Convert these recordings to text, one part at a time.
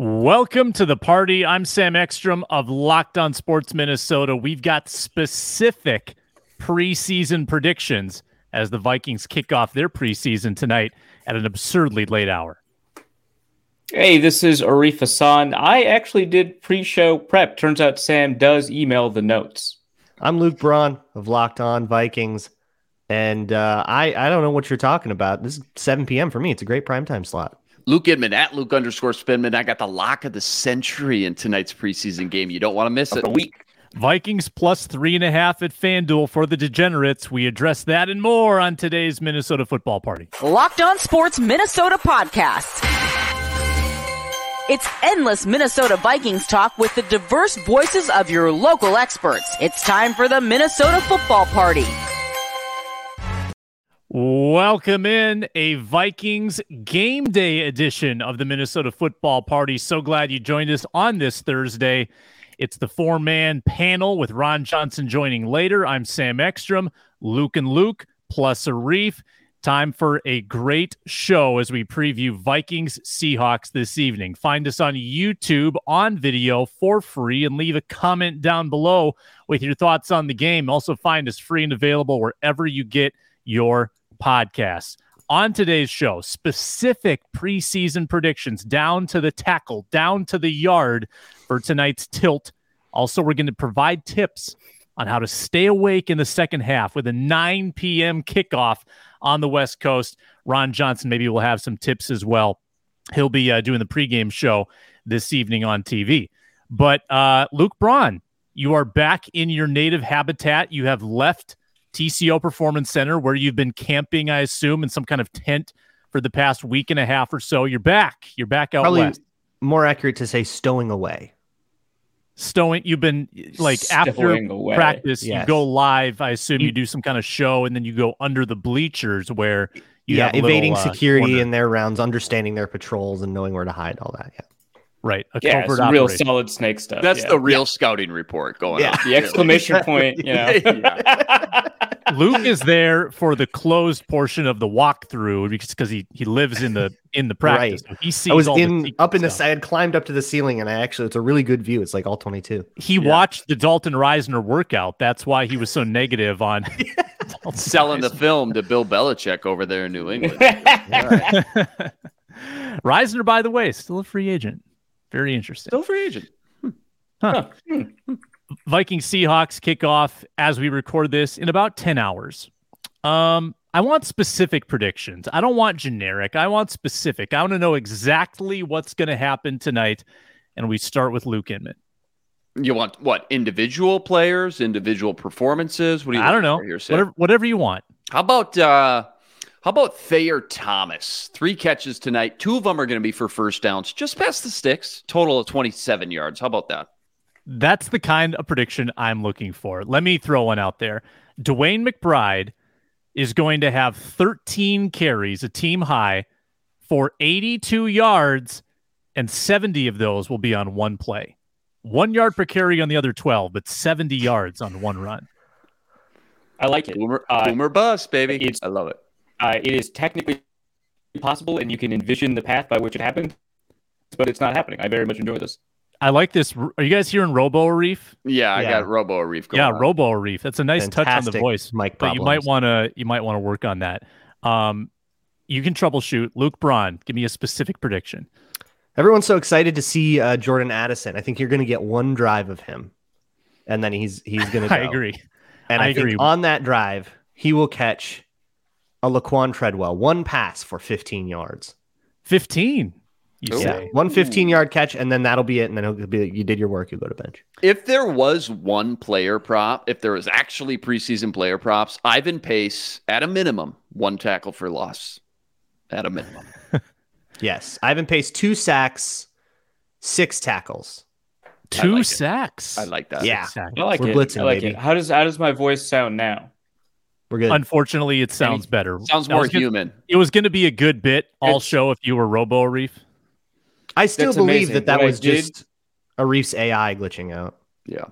Welcome to the party. I'm Sam Ekstrom of Locked On Sports Minnesota. We've got specific preseason predictions as the Vikings kick off their preseason tonight at an absurdly late hour. Hey, this is Arif Hasan. I actually did pre-show prep. Turns out Sam does email the notes. I'm Luke Braun of Locked On Vikings, and uh, I I don't know what you're talking about. This is 7 p.m. for me. It's a great primetime slot. Luke Inman at Luke underscore Spinman. I got the lock of the century in tonight's preseason game. You don't want to miss it. A week. Vikings plus three and a half at FanDuel for the degenerates. We address that and more on today's Minnesota football party. Locked on Sports Minnesota podcast. It's endless Minnesota Vikings talk with the diverse voices of your local experts. It's time for the Minnesota football party. Welcome in a Vikings game day edition of the Minnesota football party. So glad you joined us on this Thursday. It's the four man panel with Ron Johnson joining later. I'm Sam Ekstrom, Luke and Luke, plus Arif. Time for a great show as we preview Vikings Seahawks this evening. Find us on YouTube on video for free and leave a comment down below with your thoughts on the game. Also, find us free and available wherever you get your podcasts. On today's show, specific preseason predictions down to the tackle, down to the yard for tonight's tilt. Also, we're going to provide tips on how to stay awake in the second half with a 9 p.m. kickoff on the West Coast. Ron Johnson maybe will have some tips as well. He'll be uh, doing the pregame show this evening on TV. But uh, Luke Braun, you are back in your native habitat. You have left TCO Performance Center, where you've been camping, I assume, in some kind of tent for the past week and a half or so. You're back. You're back out Probably west. more accurate to say stowing away. Stowing. You've been like after away. practice, you go live. I assume you, You- do some kind of show, and then you go under the bleachers where you yeah, have a little, evading uh, security corner. in their rounds, understanding their patrols, and knowing where to hide. All that. Yeah. Right. A Yeah, covert some real operation. solid snake stuff. That's yeah. the real scouting report going Yeah. on. the exclamation point. You know. Luke is there for the closed portion of the walkthrough because because he he lives in the in the practice. So he sees I was all in secret up in the stuff. side, climbed up to the ceiling, and I actually it's a really good view. It's like all twenty two. He watched the Dalton Risner workout. That's why he was so negative on Dalton Selling the film to Bill Belichick over there in New England. Risner, by the way, still a free agent. Very interesting. Still free agent. Viking Seahawks kick off as we record this in about 10 hours. Um, I want specific predictions. I don't want generic. I want specific. I want to know exactly what's going to happen tonight. And we start with Luke Inman. You want what? Individual players, individual performances? What do you I don't know. Here, Whatever, whatever you want. How about uh how about Thayer Thomas? Three catches tonight. Two of them are going to be for first downs, just past the sticks. Total of 27 yards. How about that? That's the kind of prediction I'm looking for. Let me throw one out there. DeWayne McBride is going to have 13 carries, a team high, for 82 yards, and 70 of those will be on one play. One yard per carry on the other 12, but 70 yards on one run. I like it. Boomer, Uh, boomer bust, baby. I love it. Uh, it is technically possible, and you can envision the path by which it happened, but it's not happening. I very much enjoy this. I like this. Are you guys hearing Robo Reef? Yeah, I got Robo Reef going Yeah, on. Robo Reef. That's a nice touch on the voice. mic but you might want to you might want to work on that. Um, you can troubleshoot. Luke Braun, give me a specific prediction. Everyone's so excited to see uh, Jordan Addison. I think you're going to get one drive of him, and then he's he's going to. I agree. And I I, think agree. on that drive, he will catch a Laquan Treadwell one pass for 15 yards. 15, you Ooh. say. One 15 yard catch, and then that'll be it. And then he'll be you did your work, you go to bench. If there was one player prop, if there was actually preseason player props, Ivan Pace at a minimum, one tackle for loss. At a minimum. Yes. Ivan Pace, two sacks, six tackles. Two like it. sacks. I like that. Yeah. I like We're it. blitzing, I like baby. it. How does how does my voice sound now? We're good. Unfortunately, it sounds better. Sounds more gonna- human. It was going to be a good bit all It's- show if you were Robo Reef. I still That's believe amazing. that that What I was did- just a Reef's AI glitching out. Yeah.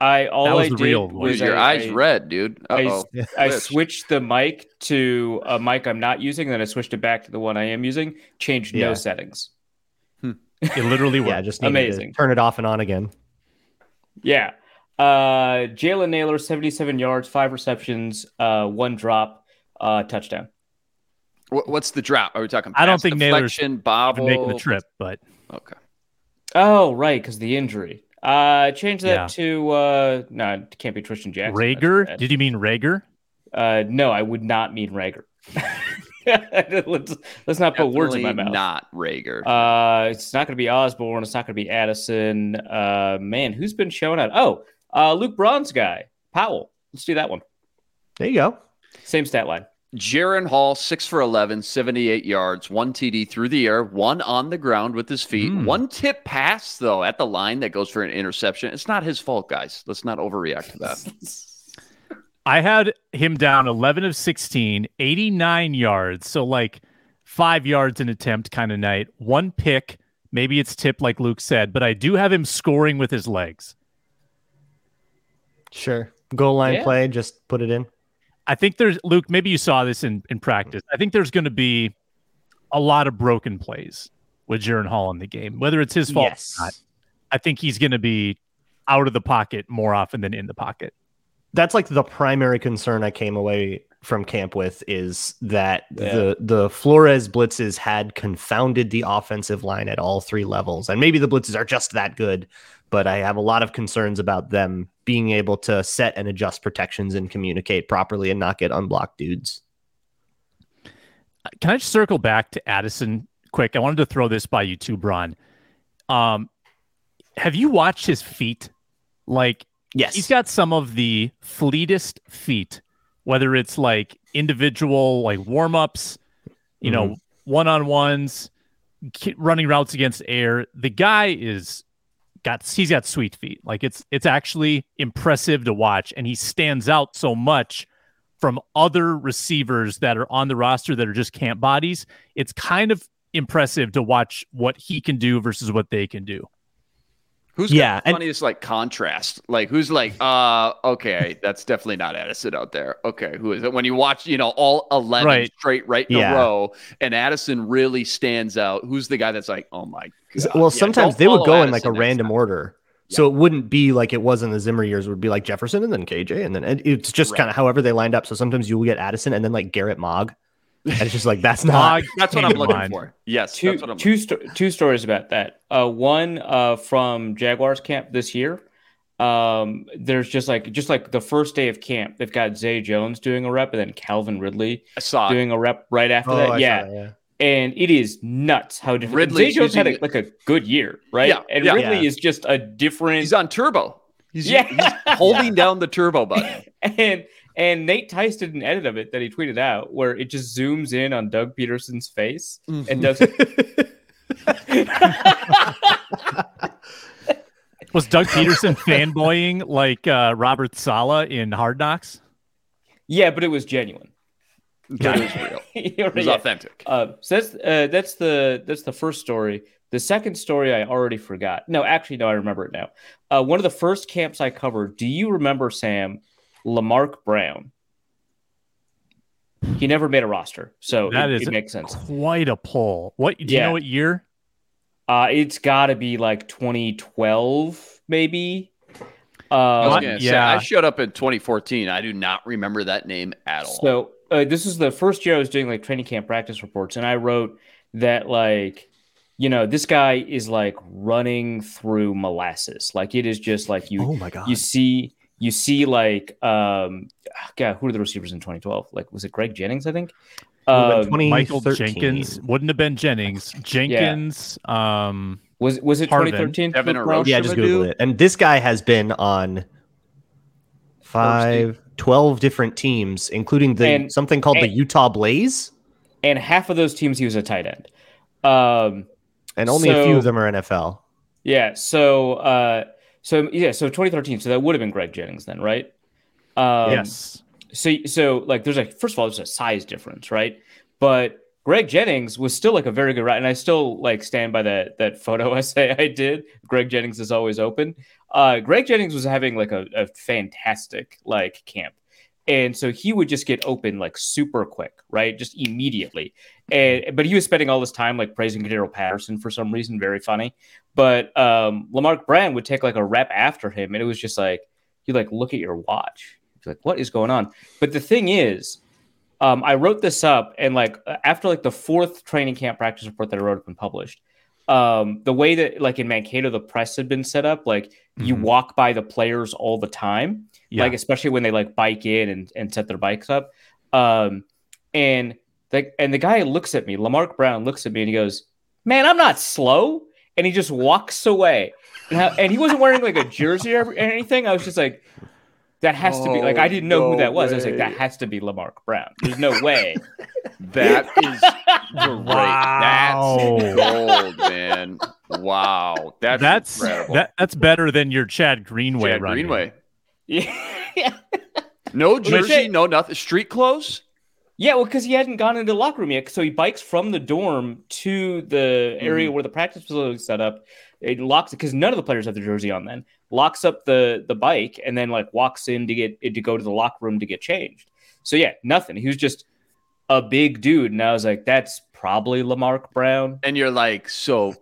I all That was I the did real one. was Your I, eyes I, red, dude. I- Uh-oh. I Switch. switched the mic to a mic I'm not using, then I switched it back to the one I am using. Changed no Yeah. settings. It literally Yeah, worked. just Amazing. to turn it off and on again. Yeah. Uh, Jalen Nailor, 77 yards, five receptions, uh, one drop, uh, touchdown. What, what's the drop? Are we talking? I don't think Nailor's Even bobble, making the trip, but Okay. Oh, right, because the injury. Uh, change that Yeah. to uh, no, it can't be Trishton Jackson. That's Reagor. Did you mean Reagor? Uh, no, I would not mean Reagor. let's let's not put words in my mouth. Not Reagor. Uh, it's not going to be Osborn. It's not going to be Addison. Uh, man, who's been showing out? Oh, uh, Luke Braun's guy, Powell. Let's do that one. There you go. Same stat line. Jaren Hall, six for 11, 78 yards, one TD through the air, one on the ground with his feet, Hmm. one tip pass, though, at the line that goes for an interception. It's not his fault, guys. Let's not overreact to that. I had him down 11 of 16, 89 yards. So like five yards an attempt kind of night. One pick. Maybe it's tipped like Luke said, but I do have him scoring with his legs. Sure. Goal line Yeah. play, just put it in. I think there's Luke. Maybe you saw this in in practice. I think there's going to be a lot of broken plays with Jaren Hall in the game, whether it's his fault Yes. or not. I think he's going to be out of the pocket more often than in the pocket. That's like the primary concern I came away from camp with is that Yeah. the the Flores blitzes had confounded the offensive line at all three levels. And maybe the blitzes are just that good, but I have a lot of concerns about them being able to set and adjust protections and communicate properly and not get unblocked dudes. Can I just circle back to Addison quick? I wanted to throw this by you too, Bron. Um, have you watched his feet? Like Yes. he's got some of the fleetest feet, whether it's like individual like warm ups, you know, one on ones, running routes against air. The guy is got he's got sweet feet. Like it's it's actually impressive to watch, and he stands out so much from other receivers that are on the roster that are just camp bodies. It's kind of impressive to watch what he can do versus what they can do. Who's Yeah, got the and- funniest like contrast? Like who's like, uh, okay, that's definitely not Addison out there. Okay, who is it? When you watch, you know, all eleven Right. straight right in Yeah. a row, and Addison really stands out. Who's the guy that's like, oh my god? well, Yeah, sometimes they would go in like a random time. order. So it wouldn't be like it was in the Zimmer years. It would be like Jefferson and then KJ and then and it's just Right. kind of however they lined up. So sometimes you will get Addison and then like Garrett Mogg. And it's just like that's not Mog That's what I'm looking mind. for. Yes, two that's what I'm. two sto- two stories about that. Uh, one uh, from Jaguars camp this year. Um, there's just like just like the first day of camp, they've got Zay Jones doing a rep, and then Calvin Ridley saw. doing a rep right after Oh, I that. saw Yeah. that, yeah. and it is nuts how different. Ridley's Zay Jones had a, like a good year, right? Yeah, and yeah. Ridley Yeah. is just a different. He's on turbo. He's, Yeah. he's holding down the turbo button. and and Nate Tice did an edit of it that he tweeted out where it just zooms in on Doug Pederson's face and does Was Doug Pederson fanboying like uh, Robert Saleh in Hard Knocks? yeah, but it was genuine. That is real. It was Yeah. authentic. Uh, so that's uh, that's the that's the first story. The second story I already forgot. No, actually, no, I remember it now. Uh, one of the first camps I covered. Do you remember Sam Lamark Brown? He never made a roster, so That it, is it makes sense. Quite a pull. What do you Yeah. know? What year? Uh, it's got to be like 2012, maybe. I was Uh, gonna say, yeah. I showed up in 2014. I do not remember that name at all. So uh, this is the first year I was doing like training camp practice reports, and I wrote that like, you know, this guy is like running through molasses. Like it is just like you Oh my god. you see you see like um God, who are the receivers in 2012? Like was it Greg Jennings? I think. Um, Michael Jenkins wouldn't have been Jennings. Jenkins. Um, was was it Harvin. 2013? Evan Luke Yeah, just Shabadu? Google it. And this guy has been on five, 12 different teams, including the And- something called the Utah Blaze. And half of those teams he was a tight end. Um, And only a few of them are NFL. Yeah. So, uh, so yeah. So 2013. So that would have been Greg Jennings then, right? Um, yes. So, so like, there's a first of all, there's a size difference, right? But Greg Jennings was still like a very good route, and I still like stand by that that photo essay I did. Greg Jennings is always open. Uh, Greg Jennings was having like a, a fantastic like camp, and so he would just get open like super quick, right? Just immediately. And but he was spending all this time like praising Cordarrelle Patterson for some reason, very funny. But um, Lamark Brand would take like a rep after him, and it was just like you like look at your watch, You're like what is going on? But the thing is, um, I wrote this up, and like after like the fourth training camp practice report that I wrote up and published, um, the way that like in Mankato the press had been set up, like you Mhm. walk by the players all the time, Yeah. like especially when they like bike in and, and set their bikes up. Um, and the and the guy looks at me, Lamark Brown looks at me and he goes, "Man, I'm not slow," and he just walks away. And, how- and he wasn't wearing like a jersey or anything. I was just like. That has to be like I Oh, didn't know no who that oh, was. I was like, that has to be Lamark Brown. There's no way. That is great. Wow. That's gold, man. Wow. That's That's incredible. that, that's better than your Chad Greenway Chad. Greenway. yeah. No But jersey, no nothing. Street clothes. Yeah, well, because he hadn't gone into the locker room yet. So he bikes from the dorm to the area mm-hmm. where the practice facility is set up. It locks it because none of the players have the jersey on then. Locks up the the bike and then like walks in to get to go to the locker room to get changed. So yeah, nothing. He was just a big dude. And I was like, that's probably Lamark Brown. And you're like, so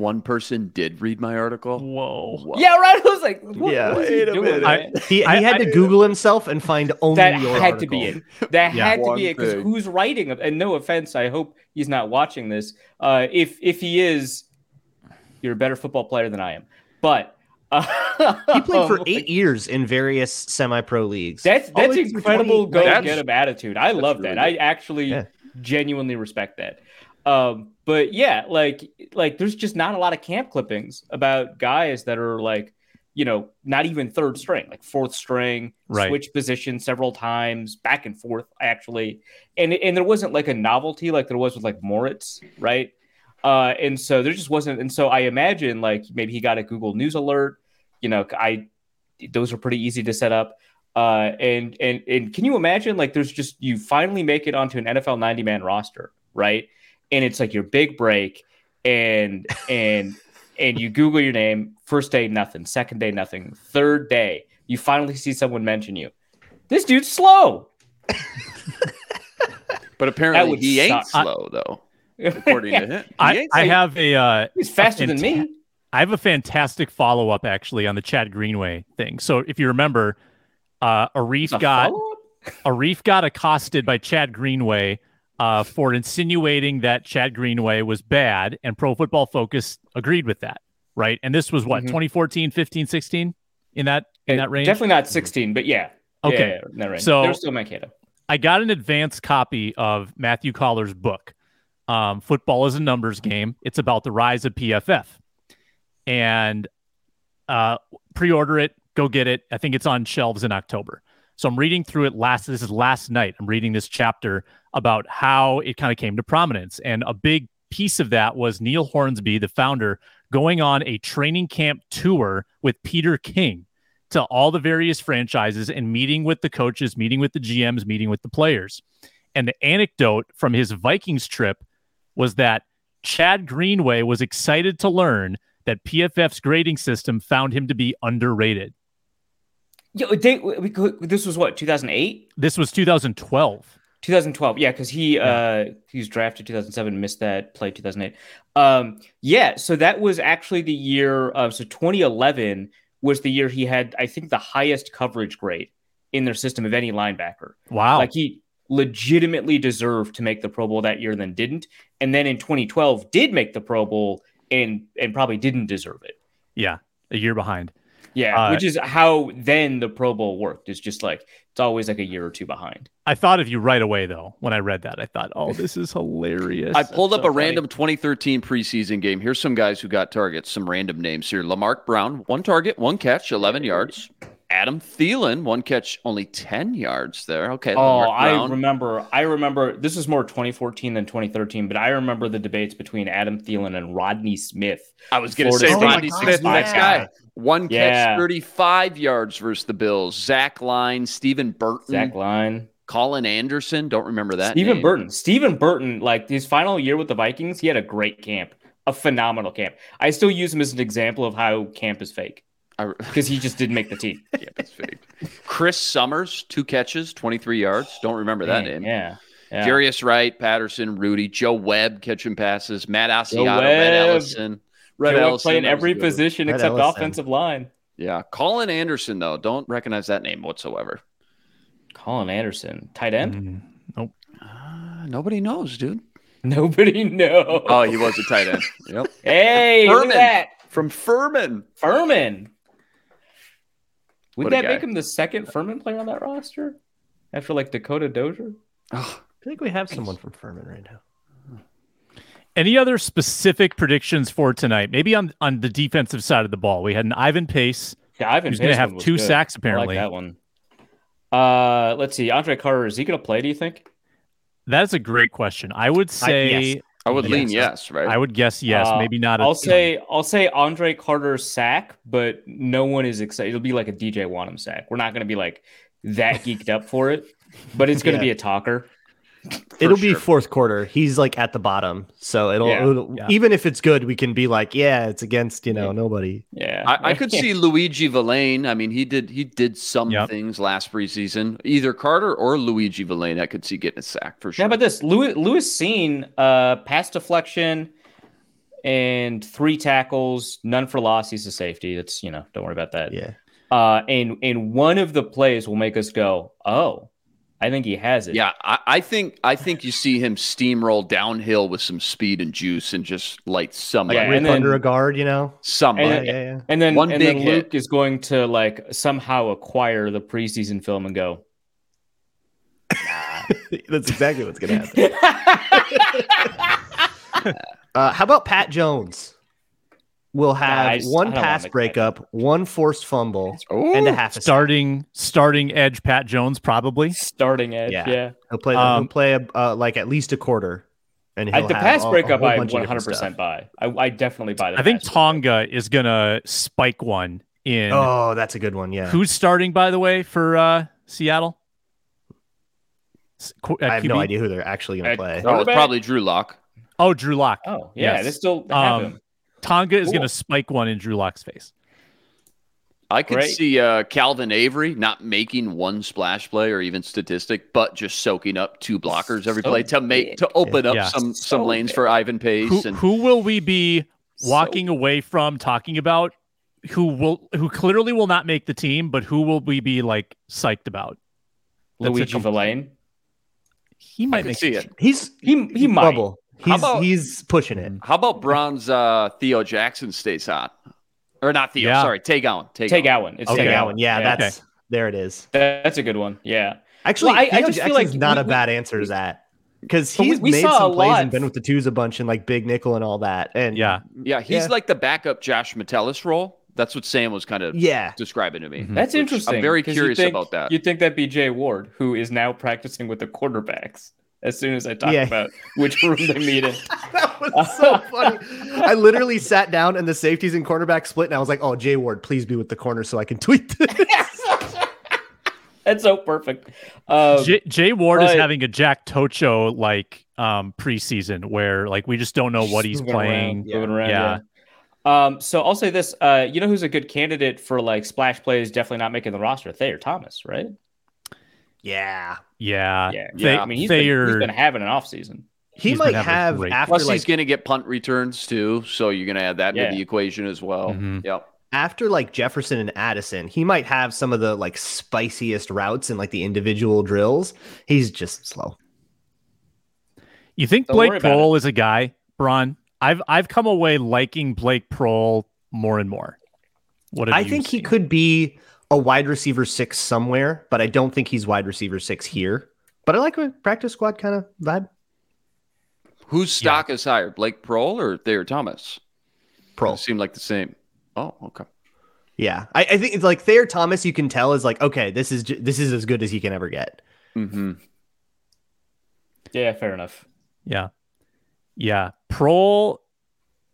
one person did read my article. Whoa. Wow. Yeah, right. I was like, what, Yeah. what is he Wait a doing, minute. man? He, he I- had to Google himself and find only that your had to be it. That Yeah. had to One be it because who's writing? it? And no offense, I hope he's not watching this. Uh, if if he is, you're a better football player than I am. But uh, He played for like, eight years in various semi-pro leagues. That's that's the incredible. 20 Go That's- get him attitude. I love really that. I actually Yeah. genuinely respect that. Um, but yeah, like like there's just not a lot of camp clippings about guys that are like, you know, not even third string, like fourth string, Right. switch position several times, back and forth actually. And and there wasn't like a novelty like there was with like Moritz, right? Uh, and so there just wasn't. And so I imagine like maybe he got a Google News alert. You know, I those are pretty easy to set up. Uh, and and and can you imagine like there's just you finally make it onto an NFL 90 man roster, right? And it's like your big break, and and and you Google your name. First day, nothing. Second day, nothing. Third day, you finally see someone mention you. This dude's slow. But apparently would he ain't suck. slow though, according to him. He I, I have a uh, He's faster than me. I have a fantastic follow up actually on the Chad Greenway thing. So if you remember, uh, Arif A got follow-up? Arif got accosted by Chad Greenway uh, for insinuating that Chad Greenway was bad, and Pro Football Focus agreed with that, right? And this was what Mhm. 2014, 15, 16 in that in that range. Definitely not 16, but yeah. Okay. Yeah, yeah, range. So- there's still Mankato. I got an advanced copy of Matthew Coller's book. Um, Football is a numbers game. It's about the rise of PFF, and uh, pre-order it. Go get it. I think it's on shelves in October. So I'm reading through it last. This is last night. I'm reading this chapter about how it kind of came to prominence, and a big piece of that was Neil Hornsby, the founder, going on a training camp tour with Peter King to all the various franchises and meeting with the coaches, meeting with the GMs, meeting with the players. And the anecdote from his Vikings trip was that Chad Greenway was excited to learn that PFF's grading system found him to be underrated. Yeah, they, we, this was what 2008, This was 2012. 2012. Yeah, because he uh he was drafted 2007, missed that, played 2008. Um, yeah, so that was actually the year. of so 2011 was the year he had, I think, the highest coverage grade in their system of any linebacker. Wow. Like he legitimately deserved to make the Pro Bowl that year, and then didn't. And then in 2012, did make the Pro Bowl and and probably didn't deserve it. yeah, a year behind. Yeah, Uh, which is how then the Pro Bowl worked. It's just like it's always like a year or two behind. I thought of you right away, though, when I read that. I thought, oh, this is hilarious. I pulled That's up so a funny. random 2013 preseason game. Here's some guys who got targets, some random names here. Lamark Brown, one target, one catch, 11 yards. Adam Thielen, one catch, only 10 yards there. Okay. Oh, I remember. I remember. This is more 2014 than 2013, but I remember the debates between Adam Thielen and Rodney Smith. I was going to say Rodney Smith, next guy. One catch, 35 yards versus the Bills. Zach Line, Stephen Burton, Zach Line, Colin Anderson. Don't remember that. Stephen name. Burton. Stephen Burton, like his final year with the Vikings, he had a great camp, a phenomenal camp. I still use him as an example of how camp is fake because he just didn't make the team. yeah, it's fake. Chris Summers, two catches, 23 yards. Don't remember that Man, name. Yeah. Yeah. Jarius Wright, Patterson, Rudy, Joe Webb catching passes, Matt Asiata, Webb. Rhett Ellison. Rhett Joe Webb Ellison, playing every good. position Rhett except Ellison. offensive line. Yeah, Colin Anderson though, don't recognize that name whatsoever. Colin Anderson, tight end. Mm, nope. Uh, nobody knows, dude. Nobody knows. Oh, he was a tight end. Yep, hey, look Furman. at that from Furman. Furman. Would that guy. make him the second Furman player on that roster after like Dakota Dozier? Oh, I think we have someone from Furman right now. Any other specific predictions for tonight? Maybe on on the defensive side of the ball. We had an Ivan Pace Yeah, Ivan who's going to have two good. sacks I apparently. like that one. Uh, let's see. Andre Carter is he going to play? Do you think? That's a great question. I would say yes. I would Yes. lean yes, right? I would guess yes, Uh, maybe not. I'll ton. say I'll say Andre Carter sack, but no one is excited. It'll be like a DJ Wonnum sack. We're not going to be like that geeked up for it, but it's going to Yeah. be a talker. It'll be fourth quarter. He's like at the bottom, so it'll, Yeah. it'll- Yeah. even if it's good, we can be like, yeah, it's against you know Yeah. nobody. Yeah, I, I could see Luiji Vilain. I mean, he did he did some Yep. things last preseason. Either Carter or Luiji Vilain, I could see getting a sack for sure. How about this? Louis Lewis Cine uh pass deflection and three tackles, none for loss. He's a safety. That's you know, don't worry about that. Yeah, Uh, and and one of the plays will make us go, oh, I think he has it. Yeah, I, I think I think you see him steamroll downhill with some speed and juice and just light somebody. Yeah, rip then- under a guard, you know. somebody. Yeah, And- yeah, yeah. And then One and big then hit. Luke is going to like somehow acquire the preseason film and go. That's exactly what's gonna happen. Uh, how about Pat Jones? We'll have I just- one don't pass make that. breakup, one forced fumble, Ooh. and a half a sack. starting starting edge Pat Jones probably. Starting edge, Yeah. yeah. He'll play. Um, he'll play a, uh, like at least a quarter, and I, he'll the have pass a- a breakup, whole I bunch 100% buy. I, I definitely buy that. I think pass breakup. Tonga is gonna spike one in. Oh, that's a good one. Yeah, Who's starting by the way for uh, Seattle? S- qu- I at have no idea who they're actually going Uh, to play. Oh, it's probably Drew Lock. Oh, Drew Lock. Oh, yeah, Yes. they still have Um, him. Tonga is Cool. gonna spike one in Drew Lock's face. I could Great. see uh, Calvin Avery not making one splash play or even statistic, but just soaking up two blockers every So play to make to open up Yeah. some So some lanes big. for Ivan Pace. Who, and who will we be So- walking away from talking about? Who will who clearly will not make the team, but who will we be like psyched about? That's a Luiji com- Vilain. He might could make see the it. team. He's He he might. bubble. How He's about- he's pushing it. How about bronze uh, Theo Jackson stays hot? Or not Theo, Yeah. sorry, Tay Gowan. Tay Take Gowan. Gowan. It's Okay. Take Yeah, Gowan. yeah, yeah. that's there. It is. that's a good one. Yeah. Actually, Well, I- I Theo just feel like not we- a bad answer to that because But we- he's we made some plays lot. and been with the twos a bunch and like big nickel and all that. And Yeah, Yeah, he's Yeah. like the backup Josh Metellus role. That's what Sam was kind of yeah, describing to me. Mhm. That's interesting. I'm very curious think- about that. You'd think that'd be Jay Ward, who is now practicing with the quarterbacks as soon as I talk Yeah. about which room they meet in. that was so funny. I literally sat down and the safeties and cornerback split, and I was like, "Oh, Jay Ward, please be with the corner so I can tweet this." That's so perfect. Um, J- Jay Ward is having a Jack Tocho like um preseason where like we just don't know what he's moving around, playing. around, Yeah. yeah. Um, so I'll say this. Uh, you know who's a good candidate for like splash plays? Definitely not making the roster. Thayer Thomas, right? yeah, Yeah, Yeah, Thay- I mean, he's been, he's been having an off season. he He's might have after Plus, like he's going to get punt returns too, so you're going to add that Yeah. to the equation as well. Mhm. Yep. after like Jefferson and Addison, he might have some of the like spiciest routes and like the individual drills. He's just slow. You think Don't Blake about Proehl is a guy, Bron? I've I've come away liking Blake Proehl more and more. What have I you think he could be a wide receiver six somewhere, but I don't think he's wide receiver six here. But I like a practice squad kind of vibe. Whose stock is higher, Blake Proehl or Thayer Thomas? Pro. It seemed like the same. Oh, okay. Yeah, I, I think it's like Thayer Thomas. You can tell is like okay, this is this is as good as he can ever get. Mm-hmm. Yeah, fair enough. Yeah. Yeah. Proehl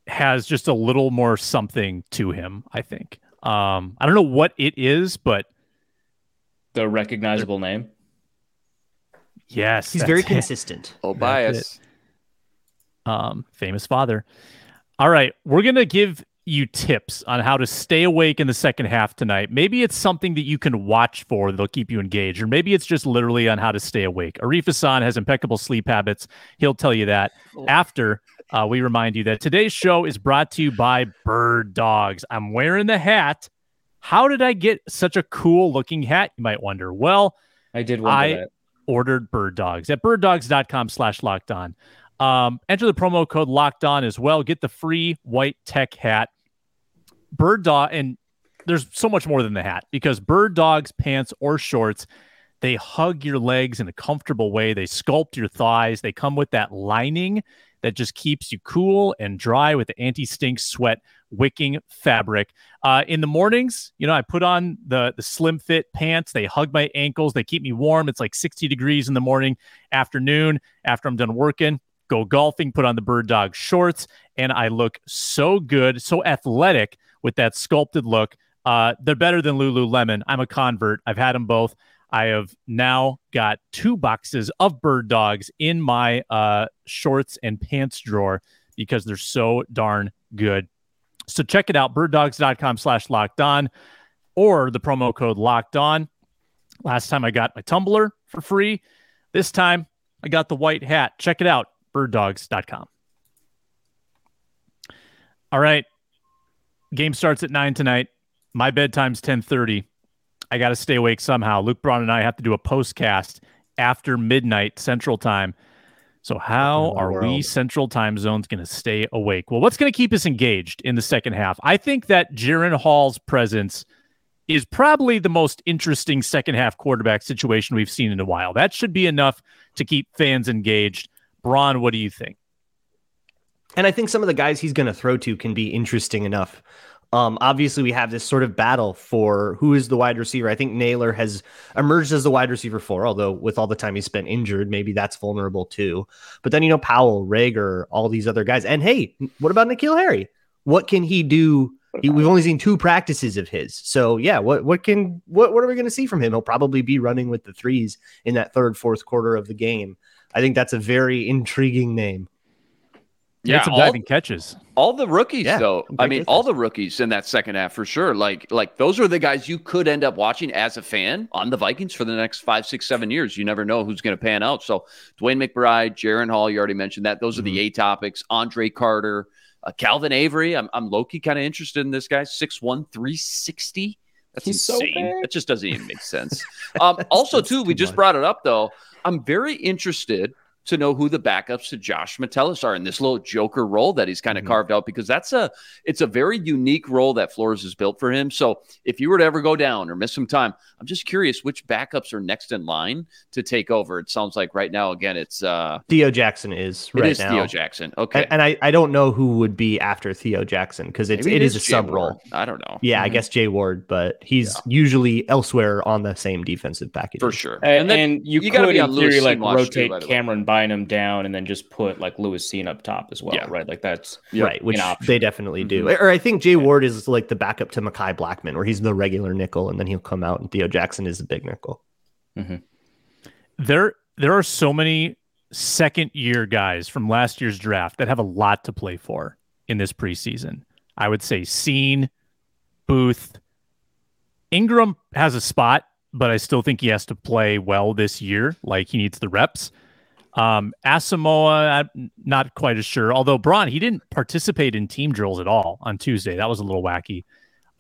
has just a little more something to him, I think. Um, I don't know what it is, but The recognizable name. yes, He's very it. consistent. Oh, That's bias. Um, famous father. All right, we're gonna give you tips on how to stay awake in the second half tonight. Maybe it's something that you can watch for that'll keep you engaged, or maybe it's just literally on how to stay awake. Arif Hasan has impeccable sleep habits. He'll tell you that after uh, we remind you that today's show is brought to you by Bird Dogs. I'm wearing the hat. How did I get such a cool looking hat? You might wonder. Well, I did I that. ordered bird dogs at birddogs.com slash locked on. Um, enter the promo code locked on as well. Get the free white tech hat. Bird dog, and there's so much more than the hat because bird dogs, pants, or shorts, they hug your legs in a comfortable way. They sculpt your thighs. They come with that lining that just keeps you cool and dry with the anti stink sweat wicking fabric. Uh, in the mornings, you know, I put on the the slim fit pants. They hug my ankles. They keep me warm. It's like 60 degrees in the morning, afternoon. After I'm done working, go golfing. Put on the bird dog shorts, and I look so good, so athletic with that sculpted look. Uh, they're better than Lululemon. I'm a convert. I've had them both. I have now got two boxes of bird dogs in my uh, shorts and pants drawer because they're so darn good. So check it out, birddogs.com slash locked on or the promo code locked on. Last time I got my tumbler for free. This time I got the white hat. Check it out, birddogs.com. All right. Game starts at nine tonight. My bedtime's 1030. I got to stay awake somehow. Luke Braun and I have to do a postcast after midnight Central Time. So how are we. Central Time zones going to stay awake? Well, what's going to keep us engaged in the second half? I think that Jaren Hall's presence is probably the most interesting second half quarterback situation we've seen in a while. That should be enough to keep fans engaged. Braun, what do you think? And I think some of the guys he's going to throw to can be interesting enough. Um, obviously, we have this sort of battle for who is the wide receiver. I think Nailor has emerged as the wide receiver four, although with all the time he spent injured, maybe that's vulnerable too. But then, you know, Powell, Reagor, all these other guys. And hey, what about N'Keal Harry? What can he do? We've only seen two practices of his. So yeah, what what can what what are we going to see from him? He'll probably be running with the threes in that third, fourth quarter of the game. I think that's a very intriguing name. Yeah, some all- diving catches. All the rookies, Yeah, though. I mean, catches. all the rookies in that second half for sure. Like, like those are the guys you could end up watching as a fan on the Vikings for the next five, six, seven years. You never know who's going to pan out. So, DeWayne McBride, Jaren Hall, you already mentioned that. Those are the A topics. Andre Carter, uh, Calvin Avery. I'm, I'm low key kind of interested in this guy. 6'1, 360. That's He's so insane. big. that just doesn't even make sense. Um, also, that's too, we too just brought it up though. I'm very interested to know who the backups to Josh Metellus are in this little Joker role that he's kind of Mhm. carved out because that's a it's a very unique role that Flores has built for him. So if you were to ever go down or miss some time, I'm just curious which backups are next in line to take over. It sounds like right now again it's uh Theo Jackson is right is now. Theo Jackson. Okay. And, and I, I don't know who would be after Theo Jackson because it's Maybe it is, a sub role. I don't know. Yeah, I Mhm. guess Jay Ward, but he's usually elsewhere on the same defensive package. For sure. And, then and you, you gotta be in on theory, Cine like watch too, by rotate the way. Camryn Bynum down and then just put like Lewis Cine up top as well, Yeah. right? Like that's right, which option. they definitely do. Mm-hmm. Or I think Jay Ward is like the backup to Mekhi Blackmon, where he's the regular nickel, and then he'll come out, and Theo Jackson is the big nickel. there there are so many second year guys from last year's draft that have a lot to play for in this preseason. I would say Cine, Booth, Ingram has a spot, but I still think he has to play well this year. Like he needs the reps. Um, Asamoah, I'm not quite as sure. Although Braun, he didn't participate in team drills at all on Tuesday. That was a little wacky.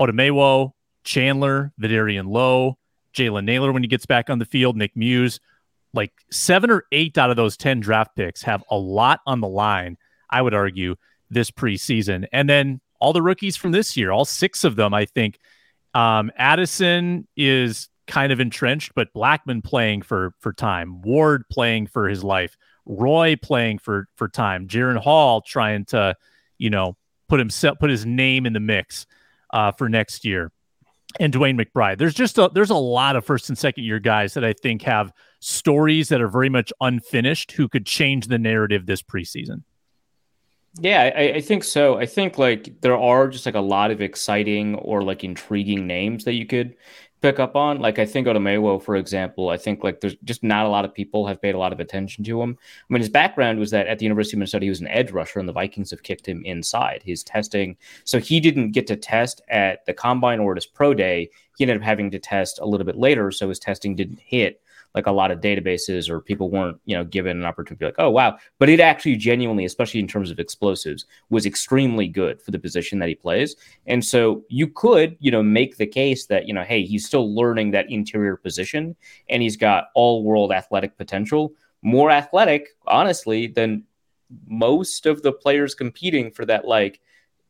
Otomewo, Chandler, Vederian Lowe, Jalen Nailor when he gets back on the field, Nick Muse. Like seven or eight out of those 10 draft picks have a lot on the line, I would argue, this preseason. And then all the rookies from this year, all six of them, I think. Um, Addison is kind of entrenched, but Blackmon playing for for time, Ward playing for his life, Roy playing for for time, Jaren Hall trying to, you know, put himself put his name in the mix uh, for next year and DeWayne McBride. There's just a there's a lot of first and second year guys that I think have stories that are very much unfinished who could change the narrative this preseason. Yeah, I, I think so. I think like there are just like a lot of exciting or like intriguing names that you could pick up on. Like I think Otomewo, for example, I think like there's just not a lot of people have paid a lot of attention to him. I mean, his background was that at the University of Minnesota, he was an edge rusher, and the Vikings have kicked him inside. His testing, so he didn't get to test at the combine or at his pro day. He ended up having to test a little bit later, so his testing didn't hit like a lot of databases or people weren't you know given an opportunity to be like oh wow. But it actually genuinely especially in terms of explosives was extremely good for the position that he plays. And so you could you know make the case that you know hey he's still learning that interior position and he's got all world athletic potential. More athletic honestly than most of the players competing for that like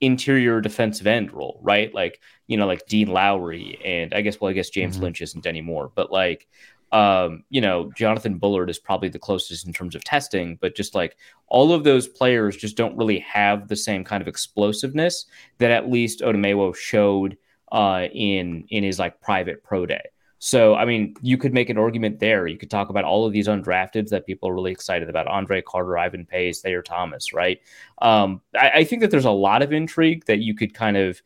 interior defensive end role right? Like you know like dean lowry and i guess well i guess james mm-hmm. lynch isn't anymore but like um, you know, Jonathan Bullard is probably the closest in terms of testing, but just like all of those players just don't really have the same kind of explosiveness that at least Otomewo showed uh, in in his like private pro day. So, I mean, you could make an argument there. You could talk about all of these undrafteds that people are really excited about Andre Carter, Ivan Pace, Thayer Thomas, right? Um, I, I, think that there's a lot of intrigue that you could kind of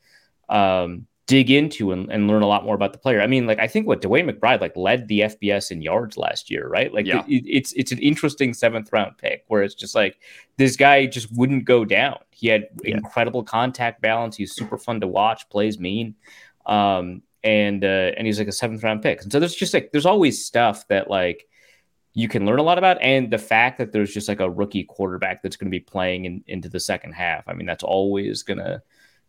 um, dig into and, and learn a lot more about the player. I mean, like I think what DeWayne McBride like led the FBS in yards last year, right? Like yeah. it, it's it's an interesting seventh round pick where it's just like this guy just wouldn't go down. He had yeah. incredible contact balance. He's super fun to watch. Plays mean, um, and uh, and he's like a seventh round pick. And so there's just like there's always stuff that like you can learn a lot about, and the fact that there's just like a rookie quarterback that's going to be playing in, into the second half. I mean, that's always gonna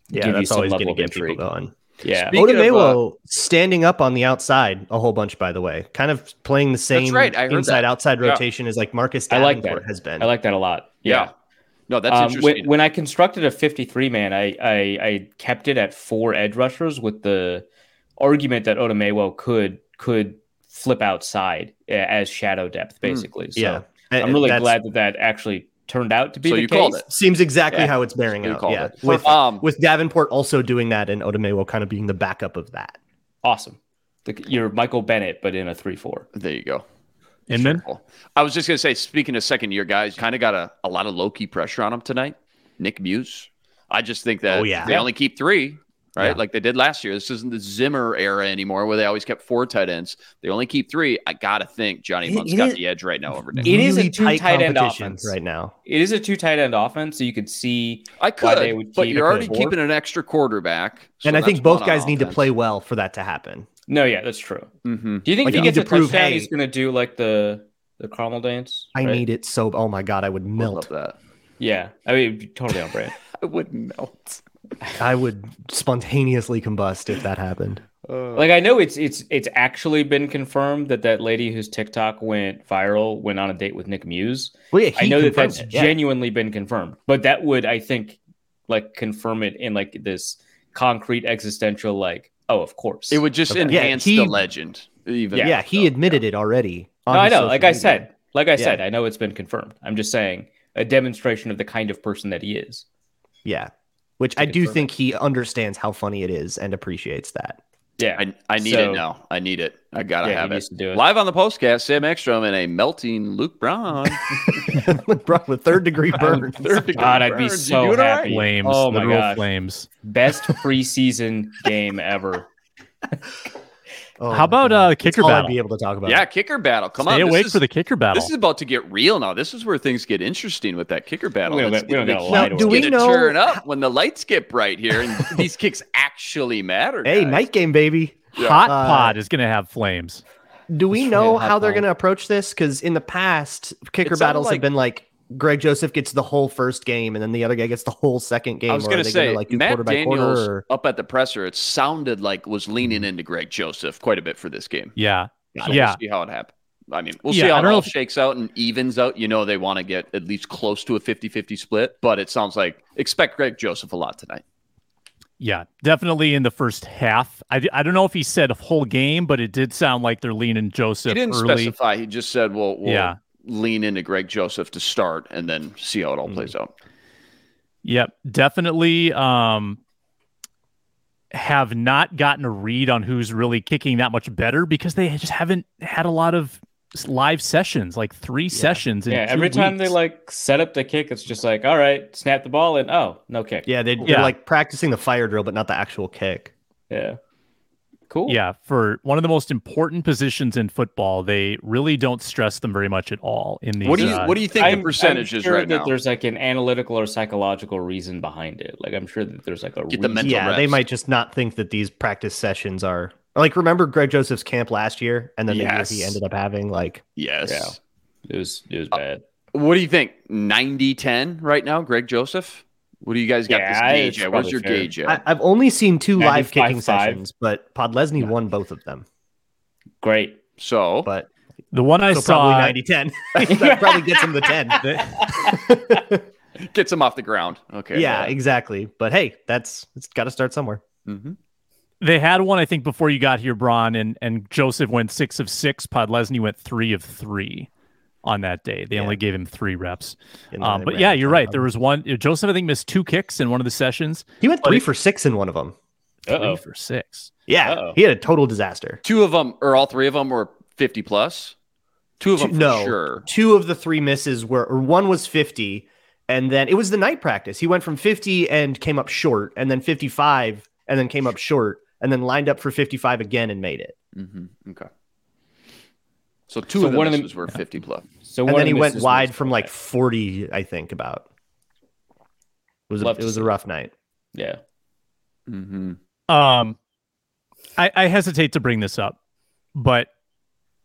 yeah, give that's you some always level going to of get intrigue. people going. Yeah. Otomewo uh, standing up on the outside a whole bunch, by the way, kind of playing the same right. inside outside yeah. rotation as like Marcus Davenport I like that. has been. I like that a lot. Yeah. yeah. No, that's um, interesting. When, when, I constructed a 53 man, I, I, I kept it at four edge rushers with the argument that Oda Otomewo could could flip outside as shadow depth, hmm. basically. Mm, so yeah. I'm really glad that that actually turned out to be so the you case. Called it. Seems exactly yeah. how it's bearing out. Yeah. It. With, um, with Davenport also doing that and Otomewo kind of being the backup of that. Awesome. You're Michael Bennett, but in a 3 4. There you go. And then I was just going to say, speaking of second year guys, kind of got a, a lot of low key pressure on him tonight. Nick Muse. I just think that oh, yeah. they only keep three right? Yeah. Like they did last year. This isn't the Zimmer era anymore where they always kept four tight ends. They only keep three. I gotta think Johnny Mundt's got is, the edge right now over Nick. It is a two tight end offense right now. It is a two tight end offense, so you could see I could, but you're already keeping an extra quarterback, so and I think both guys need to play well for that to happen. No, yeah, that's true. Mm-hmm. Do you think like, if he gets a prove, touchdown, hey, he's going to do like the the caramel dance? I right? need it so. Oh my god, I would melt that. Yeah, I mean, totally on brand. I would melt. I would spontaneously combust if that happened. Uh, like I know it's it's it's actually been confirmed that that lady whose TikTok went viral went on a date with Nick Muse. Well, yeah, I know that that's it, yeah. genuinely been confirmed, but that would I think like confirm it in like this concrete existential like oh of course it would just okay. enhance yeah, he, the legend even yeah, yeah he admitted it already. No, I know. Like media. I said, like I said, I know it's been confirmed. I'm just saying a demonstration of the kind of person that he is. Yeah, which I do think he understands how funny it is and appreciates that. Yeah, I, I need so, it now. I need it. I gotta yeah, have it. it. Live on the postcast, Sam Ekstrom and a melting Luke Braun. Luke Braun with third degree burns. third degree God, I'd be so happy. Right? Flames. Oh my god, flames. Best preseason game ever. Oh, How about uh kicker battle? I'd be able to talk about. Yeah, kicker battle. Come Stay on, awake is, for the kicker battle. This is about to get real now. This is where things get interesting with that kicker battle. We don't, we don't got now, do we know turn up when the lights get bright here and these kicks actually matter? Hey, guys. night game, baby. Yeah. Hot uh, pod is going to have flames. Do we know how they're going to approach this? Because in the past, kicker battles like, have been like Greg Joseph gets the whole first game, and then the other guy gets the whole second game. I was going to say, like, Matt Daniels or... up at the presser, it sounded like was leaning mm-hmm. into Greg Joseph quite a bit for this game. Yeah, so yeah. We'll see how it happens. I mean, we'll yeah, see how it all if... shakes out and evens out. You know, they want to get at least close to a 50-50 split, but it sounds like expect Greg Joseph a lot tonight. Yeah, definitely in the first half. I, I don't know if he said a whole game, but it did sound like they're leaning Joseph. He didn't early. specify. He just said, "Well, we'll yeah lean into Greg Joseph to start and then see how it all mm-hmm. plays out. Yep, definitely um, have not gotten a read on who's really kicking that much better because they just haven't had a lot of live sessions, like three yeah. sessions. yeah, every weeks. time they like set up the kick, it's just like, all right, snap the ball and oh, no kick. Yeah, they, are yeah. like practicing the fire drill, but not the actual kick. Yeah. Cool. Yeah, for one of the most important positions in football, they really don't stress them very much at all. In these, What do you uh, What do you think I'm, the percentage I'm is sure right that now? there's like an analytical or psychological reason behind it. Like I'm sure that there's like a Get the mental yeah, they might just not think that these practice sessions are like remember Greg Joseph's camp last year and then the Yes. year he ended up having like Yes. Yeah. It was it was Uh, bad. What do you think? 90-10 right now, Greg Joseph? What do you guys got Yeah, this gauge it's at? Where's your fair. gauge I, at? I've only seen two live 95-5. kicking sessions, but Podlesny won both of them. Great. so But the one I so saw, probably 90 10. that probably gets him the 10. gets him off the ground. Okay. yeah, exactly. But hey, that's it's got to start somewhere. hmm they had one I think before you got here, Braun, and and Joseph went six of six. Podlesny went three of three on that day. They Yeah. only gave him three reps. Um, but yeah, you're right. There was one. Joseph, I think, missed two kicks in one of the sessions. He went three for six in one of them. Three Uh-oh. for six. Yeah, Uh-oh. he had a total disaster. Two of them, or all three of them, were 50 plus. Two of them, Two- for no, sure. two of the three misses were, or one was 50, and then it was the night practice. He went from 50 and came up short, and then 55, and then came up short, and then lined up for 55 again and made it. Mm-hmm. Okay. So two So of one of them- misses were 50 plus. So And one then he went wide from like 40, I think, about. It was a, it was see a rough night. Yeah. hmm Um, I, I hesitate to bring this up, but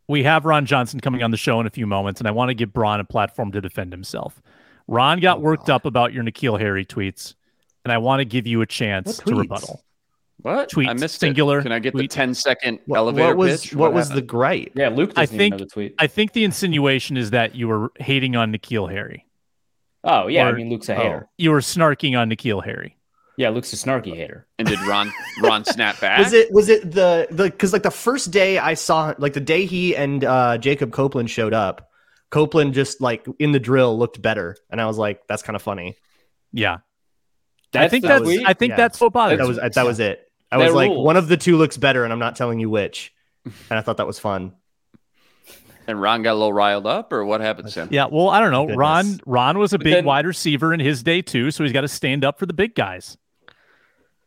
we have Ron Johnson coming on the show in a few moments, and I want to give Braun a platform to defend himself. Ron got Oh, worked God. up about your N'Keal Harry tweets, and I want to give you a chance to rebuttal. What? Tweet, I missed singular it. Can I get tweet. the 10 second What, elevator what was pitch? what, was the happened? gripe? Yeah. Luke I doesn't even know think- the tweet. I think the insinuation is that you were hating on N'Keal Harry. oh yeah. I mean, Luke's a oh. hater. You were snarking on N'Keal Harry. Yeah, Luke's a snarky hater. And did Ron Ron snap back? Was it was it the the because like the first day I saw like the day he and uh Jacob Copeland showed up, Copeland just like in the drill looked better, and I was like, that's kind of funny. Yeah, I think that's tweet? I think Yeah. that's what bothers. That me. was that was it. I was like, rules. one of the two looks better, and I'm not telling you which. And I thought that was fun. And Ron got a little riled up, or what happened, Sam? Yeah, well, I don't know. Goodness. Ron Ron was a But big then- wide receiver in his day too, so he's got to stand up for the big guys.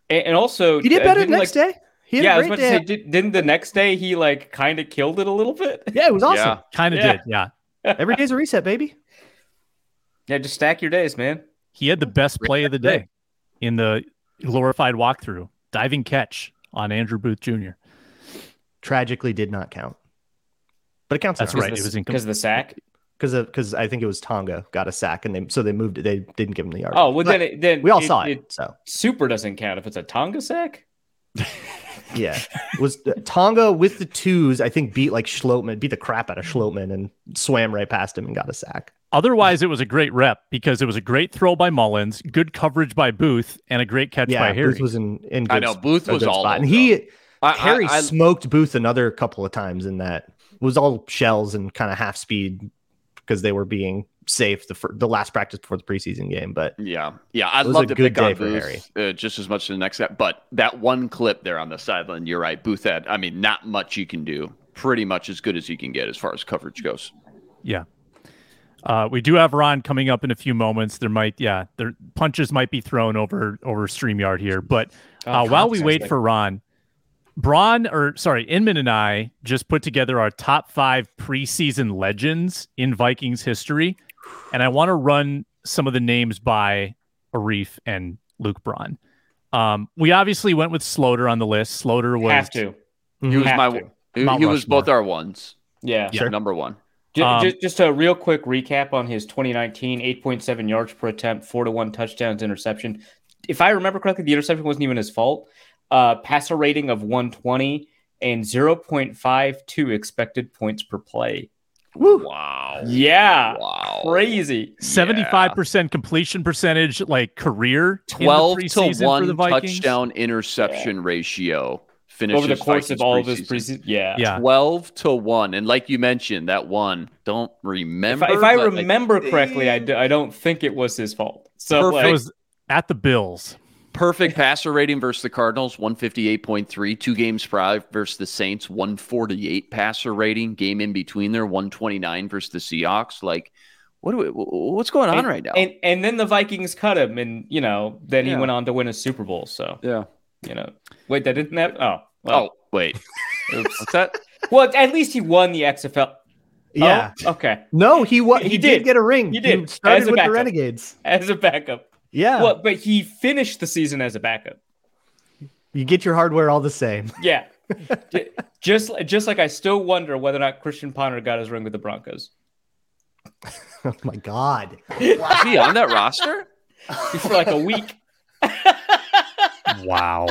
And, and also, He did uh, better didn't, next like, day. He had Yeah, I a was great about to day. say, did, didn't the next day he like kind of killed it a little bit? yeah, it was awesome. Yeah. Kind of Yeah. did, yeah. Every day's a reset, baby. Yeah, just stack your days, man. He had the best play of the day in the glorified walkthrough, diving catch on Andrew Booth Jr. Tragically, did not count, but it counts. That's now. right. It was incom- because of the sack. because because I think it was Tonga got a sack, and they so they moved it. They didn't give him the yard. Oh well, But then it, then we all it- saw it. So Super doesn't count if it's a Tonga sack. yeah, It was uh, Tonga with the twos? I think beat like Schlottmann, beat the crap out of Schlottmann, and swam right past him and got a sack. Otherwise, it was a great rep because it was a great throw by Mullens, good coverage by Booth, and a great catch Yeah, by Harry. Booth was in in. Good, I know, Booth was all spot. and he I, Harry I, I, smoked Booth another couple of times in that. It was all shells and kind of half speed because they were being safe the fir- the last practice before the preseason game. But yeah, yeah, I'd love a to good pick on for Booth uh, just as much as the next guy. But that one clip there on the sideline, you're right. Booth had, I mean, not much you can do. Pretty much as good as you can get as far as coverage goes. Yeah. Uh, we do have Ron coming up in a few moments. There might, yeah, there punches might be thrown over over Streamyard here. But Oh, uh, while we wait like- for Ron, Braun or sorry, Inman and I just put together our top five preseason legends in Vikings history, and I want to run some of the names by Arif and Luke Braun. Um, we obviously went with Sloter on the list. Sloter was have to. He was Have my, to. he, he was both our ones. Yeah. Yeah, number one. Ju- Um, ju- just a real quick recap on his 2019 8.7 yards per attempt, four to one touchdowns, interception. If I remember correctly, the interception wasn't even his fault. Uh, passer rating of 120 and 0.52 expected points per play. Wow. Yeah, Wow. crazy. seventy-five percent completion percentage, like career in the 12 to 1 the touchdown interception ratio. Finishes Over the course Vikings of all of his preseason. preseason, yeah. Yeah, 12 to 1. And like you mentioned, that one, don't If remember. I, if I but, like, remember correctly, I, d- I don't think it was his fault. So Perfect. that like, was at the Bills. Perfect passer rating versus the Cardinals, 158.3. Two games prior versus the Saints, 148 passer rating. Game in between there, 129 versus the Seahawks. Like, what do we, what's going on and, right now? And and then the Vikings cut him, and you know, then he went on to win a Super Bowl. So yeah. you know, wait, that didn't happen. Oh, well, Oh, wait, Oops. what's that? well, at least he won the XFL. Yeah. Oh, okay. No, he wa- He he, did. did. get a ring. He did. started As a with the. Renegades. As a backup. Yeah. Well, but he finished the season as a backup. You get your hardware all the same. Yeah. Just just like I still wonder whether or not Christian Ponder got his ring with the Broncos Oh my god. Is he on that roster? for like a week. Wow.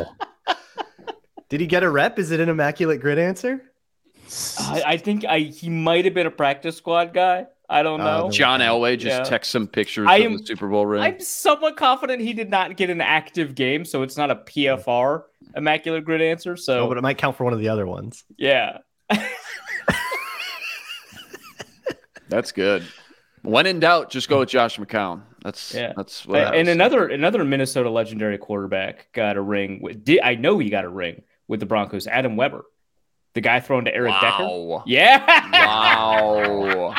Did he get a rep? Is it an immaculate grid answer? I, I think I he might have been a practice squad guy. I don't Oh, know. no. John Elway just Yeah. text some pictures I of am- the Super Bowl ring. I'm somewhat confident he did not get an active game, so it's not a PFR immaculate grid answer. So Oh, but it might count for one of the other ones. yeah, That's good. When in doubt, just go with Josh McCown. That's Yeah. that's what. I and another another Minnesota legendary quarterback got a ring. Did, I know he got a ring with the Broncos. Adam Weber, the guy thrown to Eric Decker. Yeah. Wow.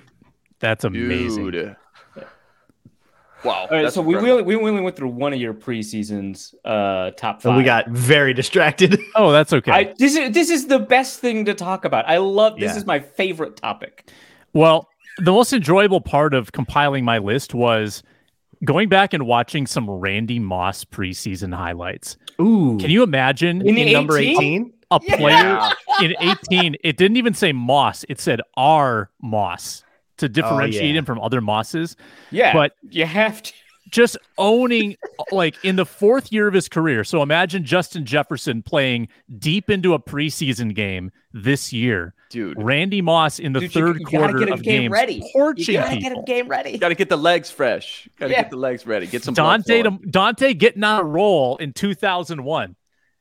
That's amazing. Dude. Wow. All right, so we incredible. we only went through one of your preseasons uh, top So five. we got very distracted. Oh, that's okay. I, this is this is the best thing to talk about. I love this Yeah. is my favorite topic. Well, the most enjoyable part of compiling my list was going back and watching some Randy Moss preseason highlights. Ooh. Can you imagine In in number 18? 18? a player Yeah. in 18? It didn't even say Moss, it said R Moss to oh, differentiate yeah. him from other Mosses. Yeah, But- you have to. Just owning, like in the fourth year of his career. So imagine Justin Jefferson playing deep into a preseason game this year. dude. Randy Moss in the Dude, third you gotta quarter get of game games, ready. You gotta get people. a game ready. Got to get the legs fresh. Got to Yeah. get the legs ready. Get some blood Daunte to, Daunte getting on a roll in 2001.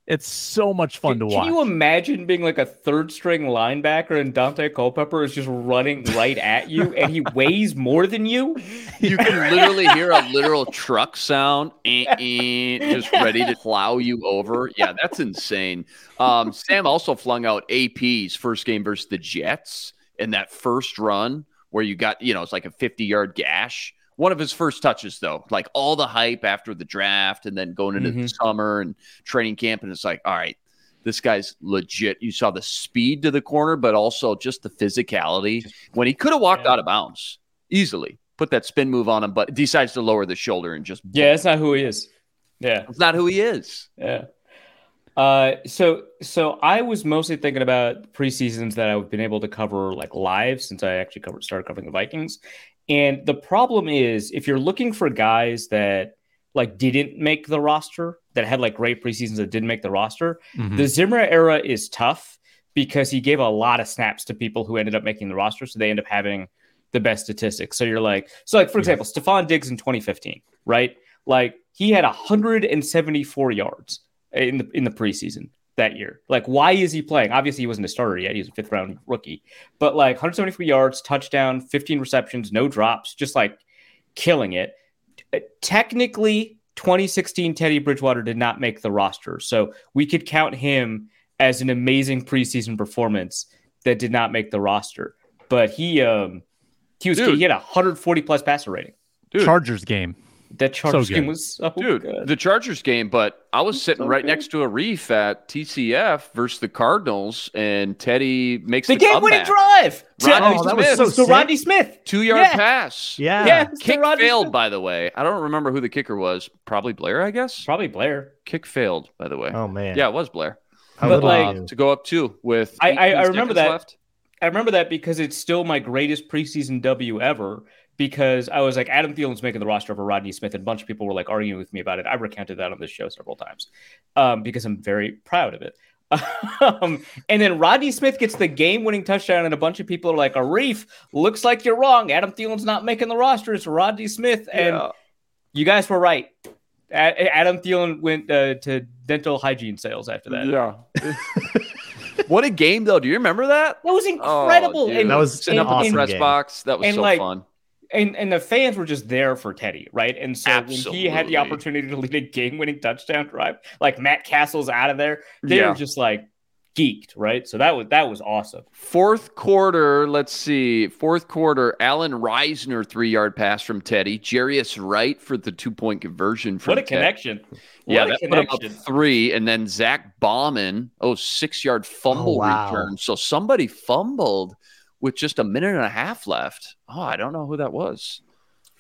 It's so much fun Can, to watch. can you imagine being like a third string linebacker and Daunte Culpepper is just running right at you and he weighs more than you? You can literally hear a literal truck sound, eh, eh, just ready to plow you over. Yeah, that's insane. Um, Sam also flung out AP's first game versus the Jets in that first run where you got, you know, it's like a 50 yard gash. One of his first touches, though, like all the hype after the draft and then going into the summer and training camp. And it's like, all right, this guy's legit. You saw the speed to the corner, but also just the physicality when he could have walked Yeah. out of bounds easily, put that spin move on him, but decides to lower the shoulder and just Yeah, that's not who he is. Yeah. it's not who he is. Yeah. Uh, so so I was mostly thinking about preseasons that I've been able to cover like live since I actually covered started covering the Vikings. And the problem is if you're looking for guys that like didn't make the roster, that had like great preseasons that didn't make the roster, Mhm. the Zimmer era is tough because he gave a lot of snaps to people who ended up making the roster, so they end up having the best statistics. So you're like, so like for example, Stefon Diggs in 2015, right? Like he had 174 yards in the in the preseason that year. Like, why is he playing? Obviously, he wasn't a starter yet; he was a fifth round rookie. But like 174 yards, touchdown, 15 receptions, no drops, just like killing it. Uh, Technically, 2016 Teddy Bridgewater did not make the roster, so we could count him as an amazing preseason performance that did not make the roster. But he um he was Dude. he had a 140 plus passer rating. Dude. Chargers game. That Chargers good. game was so Dude, good. the Chargers game, but I was sitting so right good. next to Arif at TCF versus the Cardinals, and Teddy makes The the, game winning drive. Rodney Oh, that was Smith, so So. Rodney Smith. two yard Yeah. pass. Yeah. Yeah, Kick the failed, Smith. by the way. I don't remember who the kicker was. Probably Blair, I guess. Probably Blair. Kick failed, by the way. Oh man. Yeah, it was Blair. How But, like- I knew. To go up two with. I- I- I remember that. Left. I remember that because it's still my greatest preseason W ever. Because I was like, Adam Thielen's making the roster over Rodney Smith, and a bunch of people were like arguing with me about it. I recounted that on this show several times um, because I'm very proud of it. um, and then Rodney Smith gets the game-winning touchdown, and a bunch of people are like, "Arif, looks like you're wrong. Adam Thielen's not making the roster. It's Rodney Smith." And Yeah. you guys were right. A- Adam Thielen went uh, to dental hygiene sales after that. Yeah. what a game, though. Do you remember that? That was incredible. Oh, and, That was Sitting an up in the awesome press game. box. That was And, so like, fun. And and the fans were just there for Teddy, right? And so when he had the opportunity to lead a game-winning touchdown drive, like Matt Cassel's out of there, they Yeah. were just like geeked, right? So that was that was awesome. Fourth quarter, let's see. Fourth quarter, Alan Reisner three yard pass from Teddy. Jarius Wright for the two point conversion from What a Ted. connection! Yeah, a that put him up three, and then Zach Bauman, oh, six yard fumble Oh, wow. return. So somebody fumbled with just a minute and a half left. Oh, I don't know who that was.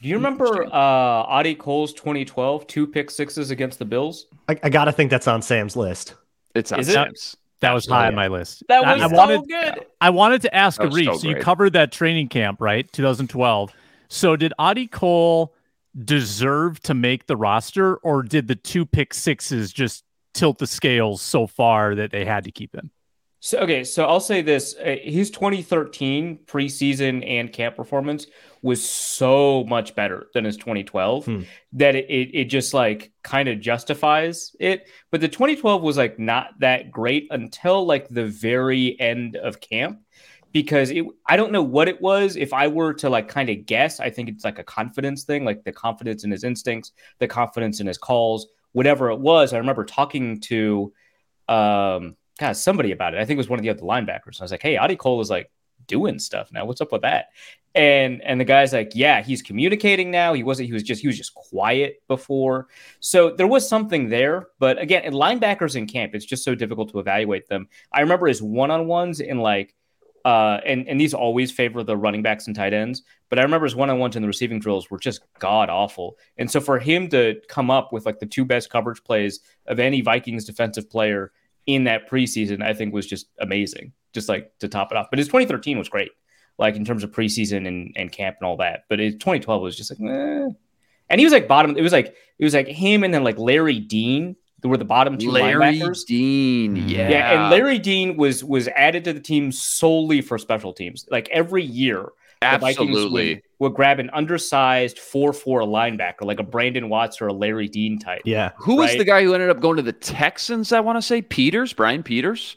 Do you remember uh, Audie Cole's 2012 two pick sixes against the Bills? I, I gotta think that's on Sam's list. It's on Is it? Sam's. That was high Oh, on my list. That was I so wanted, good. I wanted to ask That was so So, you covered that training camp, right? 2012. So did Adi Cole deserve to make the roster, or did the two pick sixes just tilt the scales so far that they had to keep him? So okay, so I'll say this: uh, his 2013 preseason and camp performance was so much better than his 2012 Hmm. that it, it it just like kind of justifies it. But the 2012 was like not that great until like the very end of camp because it I don't know what it was. If I were to like kind of guess, I think it's like a confidence thing, like the confidence in his instincts, the confidence in his calls, whatever it was. I remember talking to um God, somebody about it. I think it was one of the other linebackers. I was like, hey, Audie Cole is like doing stuff now. What's up with that? And and the guy's like, yeah, he's communicating now. He wasn't, he was just he was just quiet before. So there was something there. But again, in linebackers in camp, it's just so difficult to evaluate them. I remember his one-on-ones in like uh, and and these always favor the running backs and tight ends. But I remember his one on ones in the receiving drills were just god awful. And so for him to come up with like the two best coverage plays of any Vikings defensive player in that preseason, I think was just amazing. Just like to top it off. But his 2013 was great, like in terms of preseason and, and camp and all that. But his 2012 was just like, eh. and he was like bottom. It was like it was like him and then like Larry Dean. Who were the bottom two Larry linebackers. Dean. Mm. Yeah. Yeah, and Larry Dean was was added to the team solely for special teams. Like every year, the Vikings Absolutely. Would, would grab an undersized four four linebacker, like a Brandon Watts or a Larry Dean type. Yeah. Who was right? the guy who ended up going to the Texans? I want to say Peters, Brian Peters.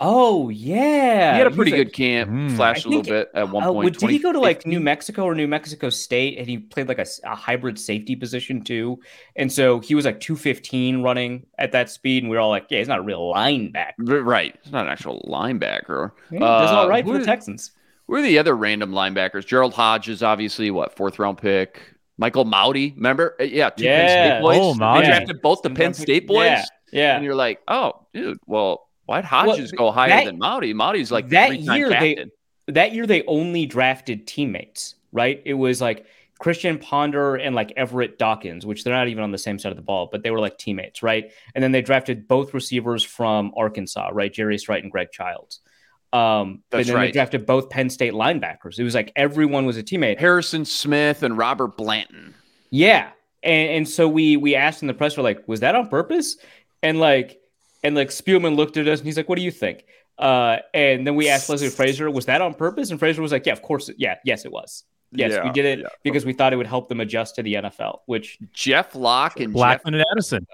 Oh yeah, he had a was pretty good camp, Mm. flashed I a little bit at one Uh, point. would- did he go to like 2015? New Mexico or New Mexico State, and he played like a hybrid safety position too? And so he was like two fifteen running at that speed, and we were all like, "Yeah, he's not a real linebacker. Right. He's not an actual linebacker. He does Uh, right who for the Texans." Who are the other random linebackers? Gerald Hodges, obviously, what, fourth round pick? Michael Mauti, remember? Uh, Yeah, two Penn Yeah. State boys. Oh, They drafted both the Penn State boys. Yeah, yeah. And you're like, oh, dude, well, why'd Hodges Well, go higher that- than Mauti? Mauti's like that year they- that year they only drafted teammates, right? It was like Christian Ponder and like Everett Dawkins, which they're not even on the same side of the ball, but they were like teammates, right? And then they drafted both receivers from Arkansas, right? Jerry Wright and Greg Childs. Um, but That's then they drafted both Penn State linebackers. It was like everyone was a teammate. Harrison Smith and Robert Blanton. Yeah. And and so we we asked in the press, we're like, was that on purpose? And like and like Spielman looked at us and he's like, What do you think? Uh and then we asked Leslie Frazier, was that on purpose? And Frazier was like, Yeah, of course. Yeah, yes, it was. Yes, we did it yeah. because we thought it would help them adjust to the NFL, which Jeff Locke and Blackmon and Addison.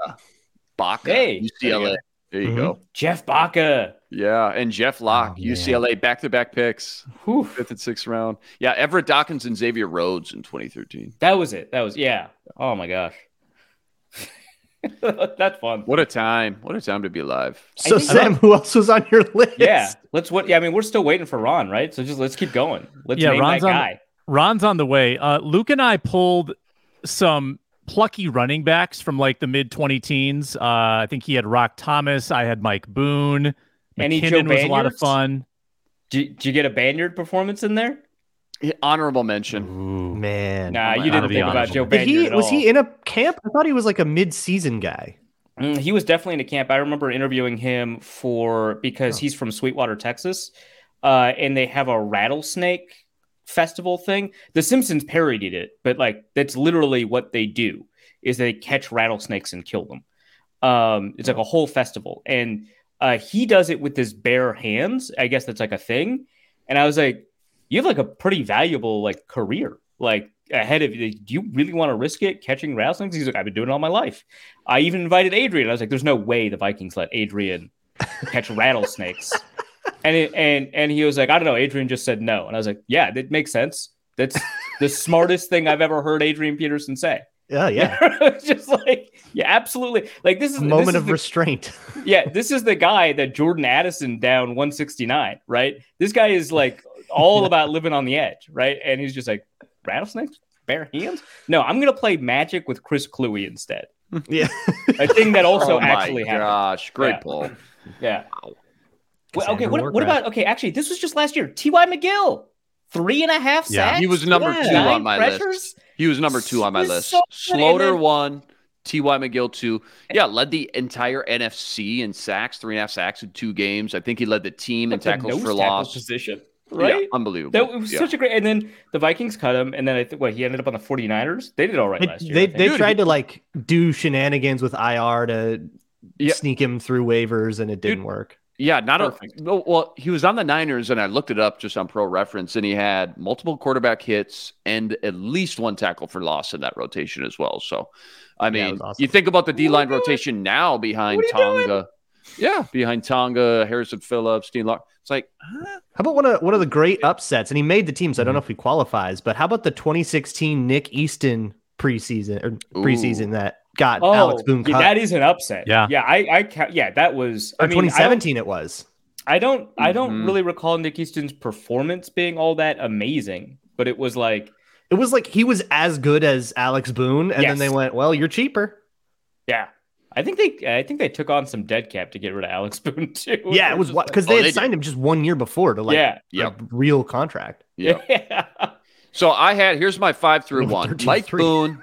Baca, Hey, UCLA. There you Mhm. go. Jeff Baca. Yeah, and Jeff Locke, Oh. UCLA, back-to-back picks, Whew. fifth and sixth round. Yeah, Everett Dawkins and Xavier Rhodes in 2013. That was it. That was yeah. Oh my gosh. That's fun. What a time! What a time to be alive. So think- Sam, who else was on your list? Yeah. Let's what yeah, I mean, we're still waiting for Ron, right? So just let's keep going. Let's Yeah, name Ron's that on- guy. Ron's on the way. Uh, Luke and I pulled some plucky running backs from like the mid 20 teens. Uh, I think he had Roc Thomas. I had Mike Boone. Any Joe McKinnon was a lot of fun. Did, did you get a Banyard performance in there? Honorable mention. Man. Nah, you didn't be think about. Joe Did Banyard he at was all. he in a camp? I thought he was like a mid-season guy. Mm, he was definitely in a camp. I remember interviewing him for because Oh. he's from Sweetwater, Texas, uh, and they have a rattlesnake festival thing. The Simpsons parodied it, but like that's literally what they do: is they catch rattlesnakes and kill them. Um, it's like a whole festival, and uh, he does it with his bare hands. I guess that's like a thing. And I was like, you have like a pretty valuable like career, like ahead of you. Do you really want to risk it catching rattlesnakes? He's like, I've been doing it all my life. I even invited Adrian. I was like, there's no way the Vikings let Adrian catch rattlesnakes. And it, and and he was like, I don't know. Adrian just said no, and I was like, yeah, that makes sense. That's the smartest thing I've ever heard Adrian Peterson say. Yeah, yeah. it's just like yeah, absolutely. Like this is A this moment is of the- restraint. yeah, this is the guy that Jordan Addison down 169, right? This guy is like all about living on the edge, right? And he's just like rattlesnakes, bare hands. No, I'm gonna play Magic with Chris Kluwe instead. yeah. A thing that also oh my actually happened. gosh, great Yeah. pull. Yeah. Well, okay. What, what about okay? Actually, this was just last year. T.Y. McGill, three and a half sacks. Yeah. sacks. He was number Yeah. two on my list. He was number two on my list. so Sloter then- one, T.Y. McGill two. Yeah, led the entire NFC in sacks, three and a half sacks in two games. I think he led the team in Like the tackles nose for tackle loss. position, Yeah, right? unbelievable. That was Yeah. such a great. And then the Vikings cut him, and then I think what he ended up on the 49ers. They did all right last year. they, they Dude, tried to like do shenanigans with IR to Yeah. sneak him through waivers and it didn't Dude, work. Yeah, not a Perfect. no, well. He was on the Niners, and I looked it up just on Pro Reference, and he had multiple quarterback hits and at least one tackle for loss in that rotation as well. So, I mean, was awesome. you think about the D line you doing? rotation now behind What are you Tonga, yeah, behind Tonga, Harrison Phillips, Dean Lock. It's like, huh? How about one of one of the great upsets? And he made the team, so Mm-hmm. I don't know if he qualifies. But how about the 2016 Nick Easton preseason or preseason Ooh. that got Oh, Alex Boone yeah, that is an upset. Yeah. yeah. I, I, ca- yeah, that was. I or mean, I don't- 2017 it was. I don't I don't Mhm. really recall Nick Easton's performance being all that amazing, but it was like, It was like he was as good as Alex Boone, and then they went, "Well, you're cheaper." yeah. I think they I think they took on some dead cap to get rid of Alex Boone too. Yeah, it was because Oh, they they had did. signed him just one year before to like Yeah. a real contract. yeah. yeah. So I had here's my five through one: Mike. Boone,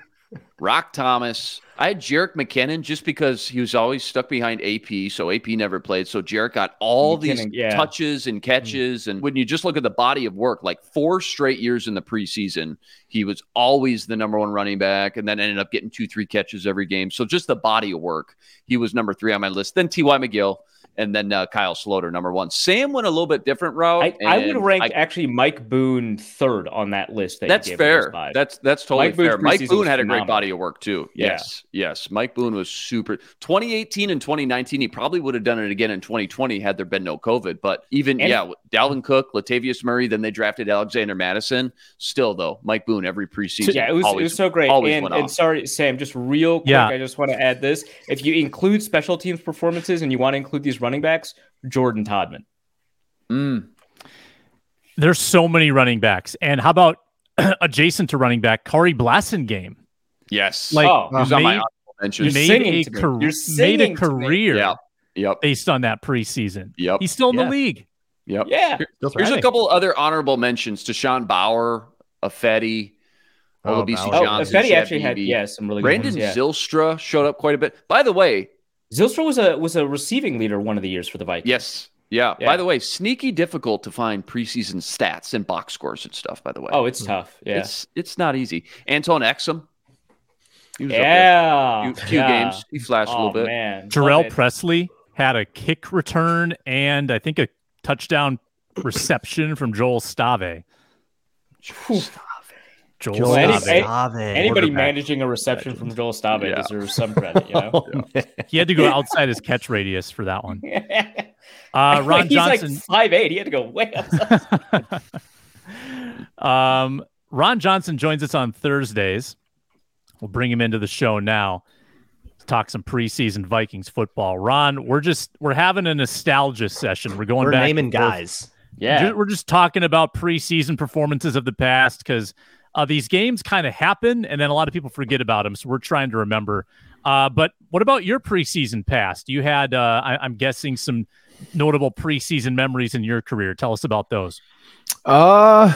Roc Thomas. I had Jerick McKinnon just because he was always stuck behind AP, so AP never played. So Jerick got all these yeah. touches and mm. catches, and when you just look at the body of work, like four straight years in the preseason, he was always the number one running back, and then ended up getting two, three catches every game. So just the body of work, he was number three on my list. Then T.Y. McGill, and then uh, Kyle Sloter, number one. Sam went a little bit different route. I, I would rank I- actually Mike Boone third on that list. That you that's gave fair. That's that's totally Mike fair. Mike Boone had a great body of work too. Yeah. Yes, yes. Mike Boone was super. 2018 and 2019, he probably would have done it again in 2020 had there been no COVID. But even And- yeah, Dalvin Cook, Latavius Murray, then they drafted Alexander Mattison. Still though, Mike Boone every preseason. yeah, it was it was so great. always And, went and sorry, Sam, just real quick, Yeah. I just want to add this: if you include special teams performances and you want to include these running backs, Jordan Todman. Mm, There's so many running backs. And how about adjacent to running back, Corey Blassen game? yes, Like Oh, he was on my honorable mentions. You're made singing a, to car- You're made a singing to me. career Yeah. Yep, based on that preseason. yep, He's still in Yeah. the league. yep. Yeah, Still Here's a couple other honorable mentions to Sean Bauer, Afetti, Oh, Olabisi Bauer. oh, Johnson, Fetty Chad actually had Beebe. yeah some really good Brandon ones, yeah. Zylstra showed up quite a bit. By the way, Zylstra was a was a receiving leader one of the years for the Vikings. yes, yeah. Yeah. By the way, sneaky difficult to find preseason stats and box scores and stuff. By the way, Oh, it's tough. Yeah. it's it's not easy. Antone Exum, he was up there. yeah. Few, few yeah. games, he flashed a Oh little bit. man. Terrell Presley had a kick return and I think a touchdown reception from Joel Stave. Whew. Joel, Joel any- Stave. any- Anybody managing a reception from Joel Stave Yeah. deserves some credit, you know. Oh, man. He had to go outside his catch radius for that one. Uh, Ron He's Johnson. like five eight. He had to go way outside. um, Ron Johnson joins us on Thursdays. We'll bring him into the show now to talk some preseason Vikings football. Ron, we're just we're having a nostalgia session. We're going We're back naming and forth. guys. yeah. We're just talking about preseason performances of the past because uh, these games kind of happen and then a lot of people forget about them. So we're trying to remember. Uh, but what about your preseason past? You had, uh, I, I'm guessing, some notable preseason memories in your career. Tell us about those. Uh,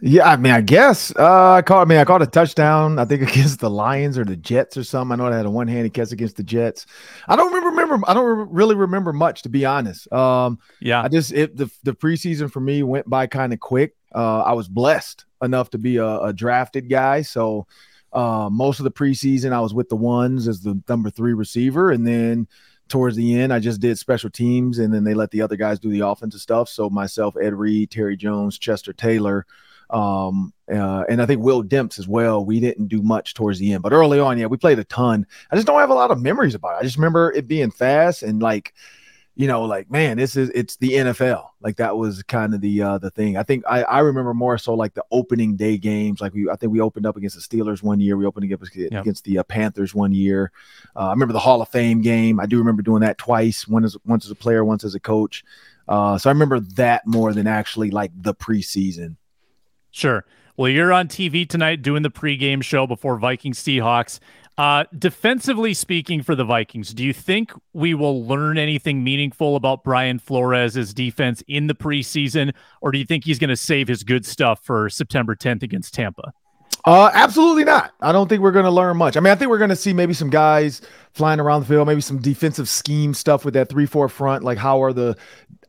yeah. I mean, I guess uh, I caught. I mean, I caught a touchdown. I think against the Lions or the Jets or something. I know I had a one-handed catch against the Jets. I don't remember. Remember. I don't re- really remember much, to be honest. Um, Yeah. I just it the the preseason for me went by kind of quick. Uh, I was blessed enough to be a, a drafted guy, so uh, most of the preseason I was with the ones as the number three receiver, and then towards the end I just did special teams, and then they let the other guys do the offensive stuff. So myself, Ed Reed, Terry Jones, Chester Taylor. Um, uh, and I think Will Demps as well. We didn't do much towards the end, but early on, yeah, we played a ton. I just don't have a lot of memories about it. I just remember it being fast and like you know, like man, this is it's the NFL. Like that was kind of the uh the thing. I think I I remember more so like the opening day games. Like we I think we opened up against the Steelers one year. We opened against Yep. against the uh, Panthers one year. Uh, I remember the Hall of Fame game. I do remember doing that twice. One as once as a player, once as a coach. Uh, so I remember that more than actually like the preseason. Sure. Well, you're on TV tonight doing the pregame show before Vikings Seahawks. Uh, defensively speaking, for the Vikings, do you think we will learn anything meaningful about Brian Flores' defense in the preseason, or do you think he's going to save his good stuff for September 10th against Tampa? Uh, absolutely not. I don't think we're going to learn much. I mean, I think we're going to see maybe some guys flying around the field, maybe some defensive scheme stuff with that three-four front. Like, how are the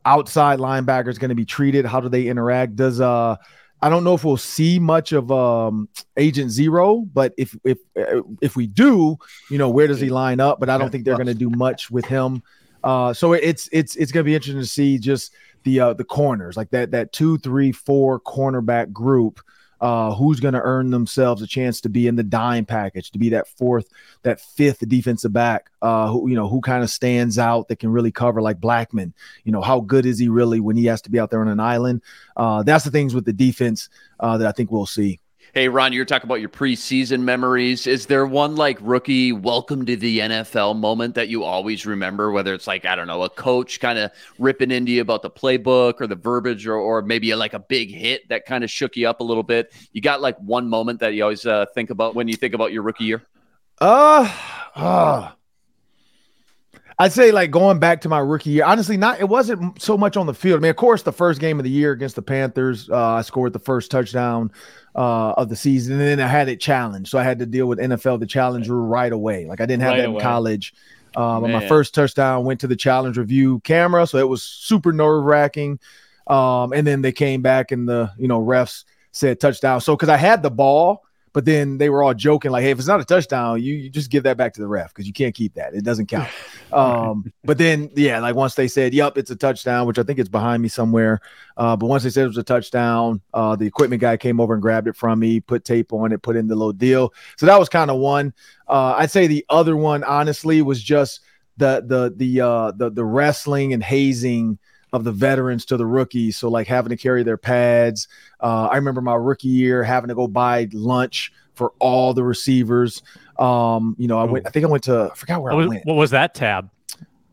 outside linebackers going to be treated? How do they interact? Does uh, I don't know if we'll see much of um Agent Zero, but if if if we do, you know, where does he line up? But I don't think they're going to do much with him. Uh, so it's it's it's going to be interesting to see just the uh, the corners like that that two, three, four cornerback group uh, who's going to earn themselves a chance to be in the dime package, to be that fourth, that fifth defensive back, uh, who you know who kind of stands out that can really cover like Blackmon. You know how good is he really when he has to be out there on an island? Uh, that's the things with the defense uh, that I think we'll see. Hey, Ron, you're talking about your preseason memories. Is there one like rookie welcome to the NFL moment that you always remember? Whether it's like, I don't know, a coach kind of ripping into you about the playbook or the verbiage, or, or maybe like a big hit that kind of shook you up a little bit. You got like one moment that you always uh, think about when you think about your rookie year? Uh, uh I'd say like going back to my rookie year. Honestly, not it wasn't so much on the field. I mean, of course, the first game of the year against the Panthers, uh, I scored the first touchdown uh, of the season, and then I had it challenged, so I had to deal with NFL the challenge rule right away. Like I didn't have Right that in away. college. Um, my first touchdown went to the challenge review camera, so it was super nerve wracking. Um, and then they came back and the you know refs said touchdown. So because I had the ball, but then they were all joking like, "Hey, if it's not a touchdown, you, you just give that back to the ref because you can't keep that; it doesn't count." Um, but then yeah, like once they said, "Yep, it's a touchdown," which I think it's behind me somewhere. Uh, but once they said it was a touchdown, uh, the equipment guy came over and grabbed it from me, put tape on it, put in the little deal. So that was kind of one. Uh, I'd say the other one, honestly, was just the the the uh, the the wrestling and hazing of the veterans to the rookies. So like having to carry their pads. Uh, I remember my rookie year having to go buy lunch for all the receivers. Um, you know, I went. I think I went to. I forgot where What I was, went. what was that tab?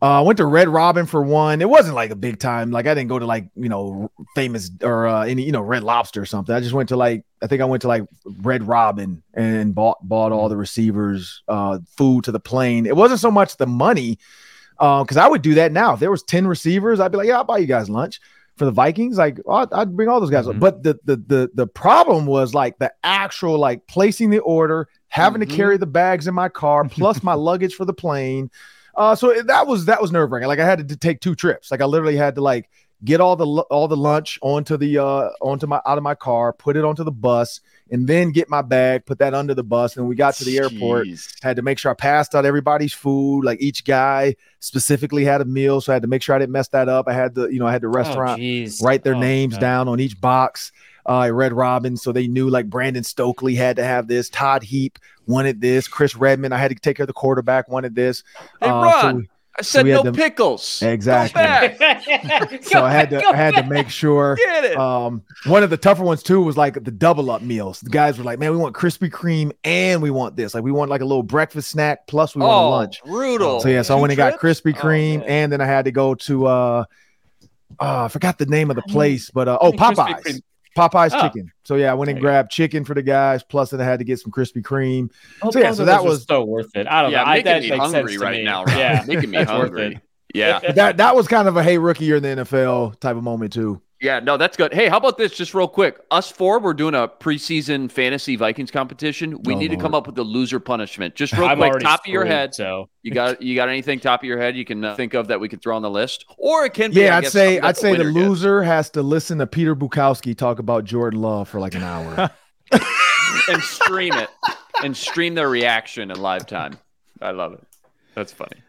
Uh, I went to Red Robin for one. It wasn't like a big time. Like I didn't go to like you know famous or uh, any you know Red Lobster or something. I just went to like I think I went to like Red Robin and bought bought all the receivers uh, food to the plane. It wasn't so much the money because I would do that now. If there was ten receivers, I'd be like, yeah, I'll buy you guys lunch for the Vikings. Like oh, I'd, I'd bring all those guys. Mhm. But the, the the the problem was like the actual like placing the order, having Mhm. to carry the bags in my car plus my luggage for the plane. Uh, so that was that was nerve wracking. Like I had to take two trips. Like I literally had to like get all the all the lunch onto the uh onto my out of my car, put it onto the bus, and then get my bag, put that under the bus. And we got to the airport, had to make sure I passed out everybody's food. Like each guy specifically had a meal, so I had to make sure I didn't mess that up. I had to, you know I had the restaurant Oh, write their Oh, names God. down on each box. Uh, Red Robin, so they knew like Brandon Stokley had to have this. Todd Heap wanted this. Chris Redman, I had to take care of the quarterback, wanted this. Hey, Uh, so we- I said we had no them- pickles. Exactly. so I had to I had to make sure. Get it. Um, one of the tougher ones too was like the double up meals. The guys were like, "Man, we want Krispy Kreme and we want this. Like, we want like a little breakfast snack plus we want a oh, lunch." brutal. So yeah, so I Two went and got? Krispy Oh, Kreme, man. and then I had to go to uh, uh I forgot the name of the place, but uh oh Popeyes. Kreme. Popeyes Oh. chicken. So yeah, I went and There you go. grabbed chicken for the guys. Plus, then I had to get some Krispy Kreme. Oh, So, yeah, so that was- so worth it. I don't Yeah, know. I, making that me hungry right me. now. Ron. Yeah, making me hungry. Yeah. That that was kind of a hey rookie year in the NFL type of moment too. Yeah, no, that's good. Hey, how about this? Just real quick, us four, we're doing a preseason fantasy Vikings competition. We Oh, need to come up with a loser punishment. Just real I'm quick, already top of your head. So You got you got anything top of your head you can uh, think of that we could throw on the list, or it can be. Yeah, I I'd guess, say I'd say the winner gets. loser has to listen to Peter Bukowski talk about Jordan Love for like an hour. and stream it and stream their reaction in live time. I love it. That's funny.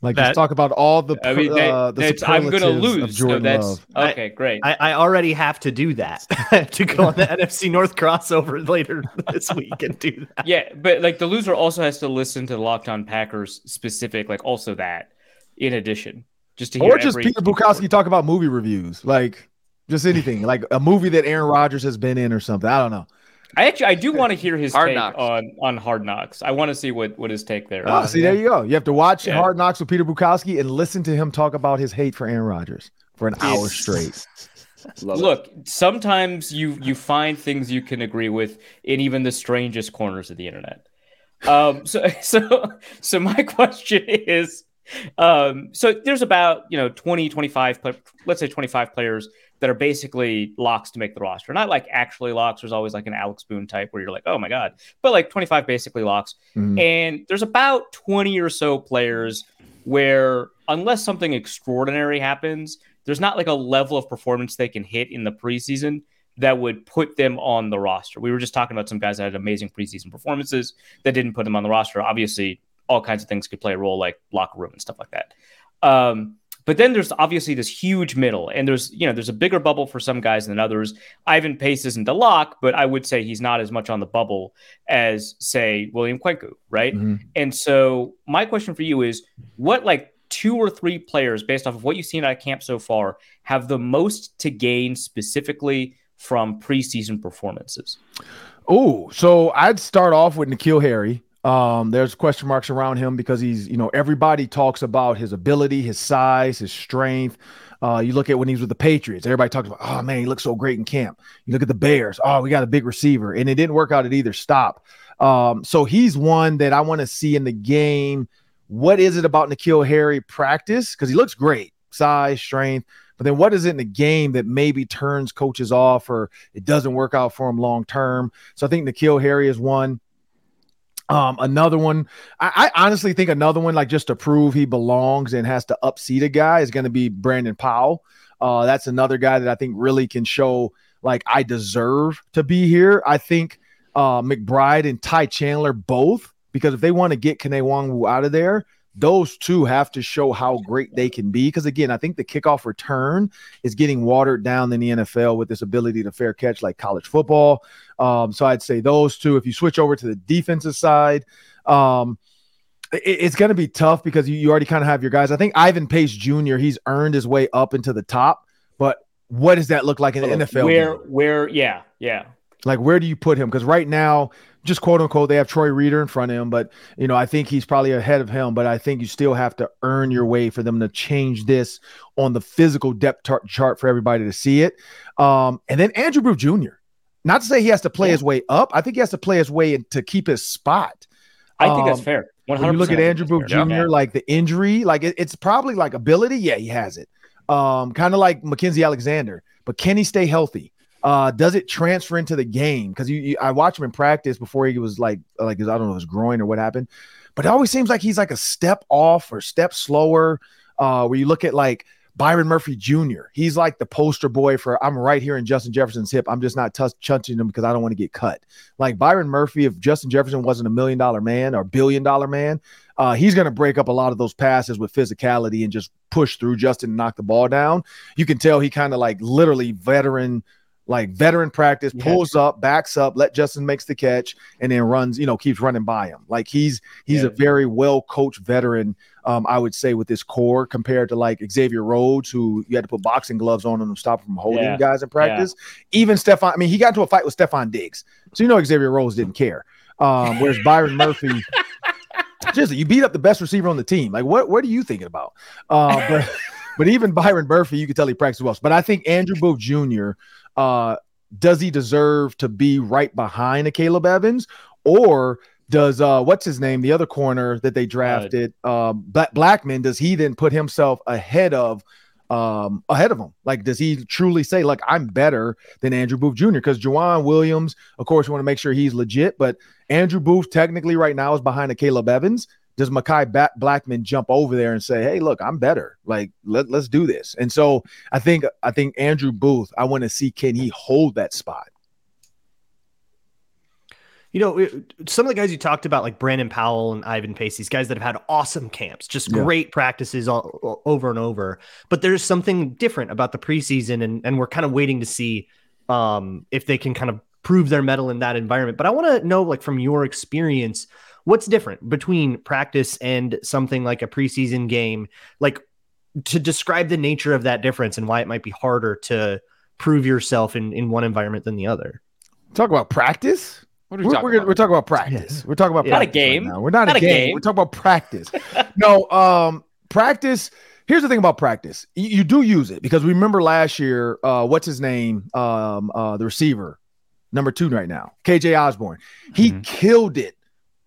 Like That- just talk about all the I mean, they, uh, the it's, I'm going to lose. So Jordan that's Love. okay. Great. I, I already have to do that. I have to go on the NFC North crossover later this week and do that. Yeah, but like the loser also has to listen to the Locked On Packers specific, like also that in addition. just to hear or just every- Peter Bukowski talk about movie reviews, like just anything, like Peter Bukowski talk about movie reviews, like just anything, like a movie that Aaron Rodgers has been in or something. I don't know. I actually I do want to hear his Hard take Knocks. on on Hard Knocks. I want to see what what his take there. Oh, is. see, there you go. You have to watch Yeah. Hard Knocks with Peter Bukowski and listen to him talk about his hate for Aaron Rodgers for an hour straight. Love it. Look, sometimes you you find things you can agree with in even the strangest corners of the internet. Um, so so so my question is, um, so there's about you know 20, 25, let's say 25 players that are basically locks to make the roster. Not like actually locks. There's always like an Alex Boone type where you're like, oh my god, but like 25 basically locks. Mhm. And there's about 20 or so players where, unless something extraordinary happens, there's not like a level of performance they can hit in the preseason that would put them on the roster. We were just talking about some guys that had amazing preseason performances that didn't put them on the roster. Obviously, all kinds of things could play a role, like locker room and stuff like that. Um, but then there's obviously this huge middle, and there's you know there's a bigger bubble for some guys than others. Ivan Pace isn't a lock, but I would say he's not as much on the bubble as say William Kwenkeu, right? Mhm. And so my question for you is what like two or three players based off of what you've seen at camp so far have the most to gain specifically from preseason performances? Oh, so I'd start off with N'Keal Harry. Um, there's question marks around him because he's, you know, everybody talks about his ability, his size, his strength. Uh, you look at when he was with the Patriots, everybody talks about, oh man, he looks so great in camp. You look at the Bears, oh, we got a big receiver, and it didn't work out at either stop. Um, so he's one that I want to see in the game. What is it about N'Keal Harry practice? Because he looks great, size, strength. But then what is it in the game that maybe turns coaches off or it doesn't work out for him long term? So I think N'Keal Harry is one. Um, another one, I, I honestly think another one, like just to prove he belongs and has to upseat a guy, is going to be Brandon Powell. Uh, that's another guy that I think really can show like I deserve to be here. I think uh, McBride and Ty Chandler both, because if they want to get Kene Nwangwu out of there, those two have to show how great they can be. Because again, I think the kickoff return is getting watered down in the NFL with this ability to fair catch like college football. Um, so I'd say those two. If you switch over to the defensive side, um, it- it's going to be tough because you, you already kind of have your guys. I think Ivan Pace Jr. He's earned his way up into the top, but what does that look like in the NFL? Where game? where yeah, yeah. Like, where do you put him? Because right now, just quote unquote, they have Troy Reeder in front of him, but you know, I think he's probably ahead of him. But I think you still have to earn your way for them to change this on the physical depth tar- chart for everybody to see it. Um, and then Andrew Booth Jr. Not to say he has to play his way up. I think he has to play his way to keep his spot. I think that's Um, fair. 100%. When you look at Andrew Booth Jr., Yeah. like the injury, like it- it's probably like ability. Yeah, he has it. Um, kind of like Mackensie Alexander, but can he stay healthy? Uh, does it transfer into the game? Because you, you, I watched him in practice before he was like, like his, I don't know his groin or what happened, but it always seems like he's like a step off or step slower. Uh, where you look at like Byron Murphy Jr., he's like the poster boy for I'm right here in Justin Jefferson's hip. I'm just not tou- touching him because I don't want to get cut. Like Byron Murphy, if Justin Jefferson wasn't a million dollar man or billion dollar man, uh, he's going to break up a lot of those passes with physicality and just push through Justin and knock the ball down. You can tell he kind of like literally veteran, like veteran practice, Yeah. pulls up, backs up, let Justin makes the catch, and then runs, you know, keeps running by him. Like he's he's a very well coached veteran, um, I would say, with this core compared to like Xavier Rhodes, who you had to put boxing gloves on him to stop him from holding Yeah. guys in practice. Even Stefon, I mean, he got into a fight with Stefon Diggs, so you know Xavier Rhodes didn't care. Um, whereas Byron Murphy, just you beat up the best receiver on the team. Like, what what are you thinking about? Uh, but but even Byron Murphy, you can tell he practiced well. But I think Andrew Booth Jr. Uh, does he deserve to be right behind a Caleb Evans, or does uh what's his name, the other corner that they drafted, um, Black Blackmon? Does he then put himself ahead of? um ahead of him like does he truly say like i'm better than andrew booth jr because Juwan williams of course you want to make sure he's legit but andrew booth technically right now is behind a caleb evans does Mekhi ba- Blackmon jump over there and say, "Hey, look, I'm better. Like, let, let's do this." And so I think I think Andrew Booth. I want to see can he hold that spot. You know, it- some of the guys you talked about, like Brandon Powell and Ivan Pace, these guys that have had awesome camps, just Yeah. great practices all, all- over and over. But there's something different about the preseason, and and we're kind of waiting to see um, if they can kind of prove their metal in that environment. But I want to know, like from your experience, what's different between practice and something like a preseason game? Like to describe the nature of that difference and why it might be harder to prove yourself in, in one environment than the other. Talk about practice. What are we We're, talking we're, about? we're talking about practice. We're talking about Not a practice right game. now. We're not, Not a a game. game. We're talking about practice. no, um, practice. Here's the thing about practice. You, you do use it because we remember last year, uh, what's his name? Um, uh, the receiver, number two right now, KJ Osborn. He Mhm. killed it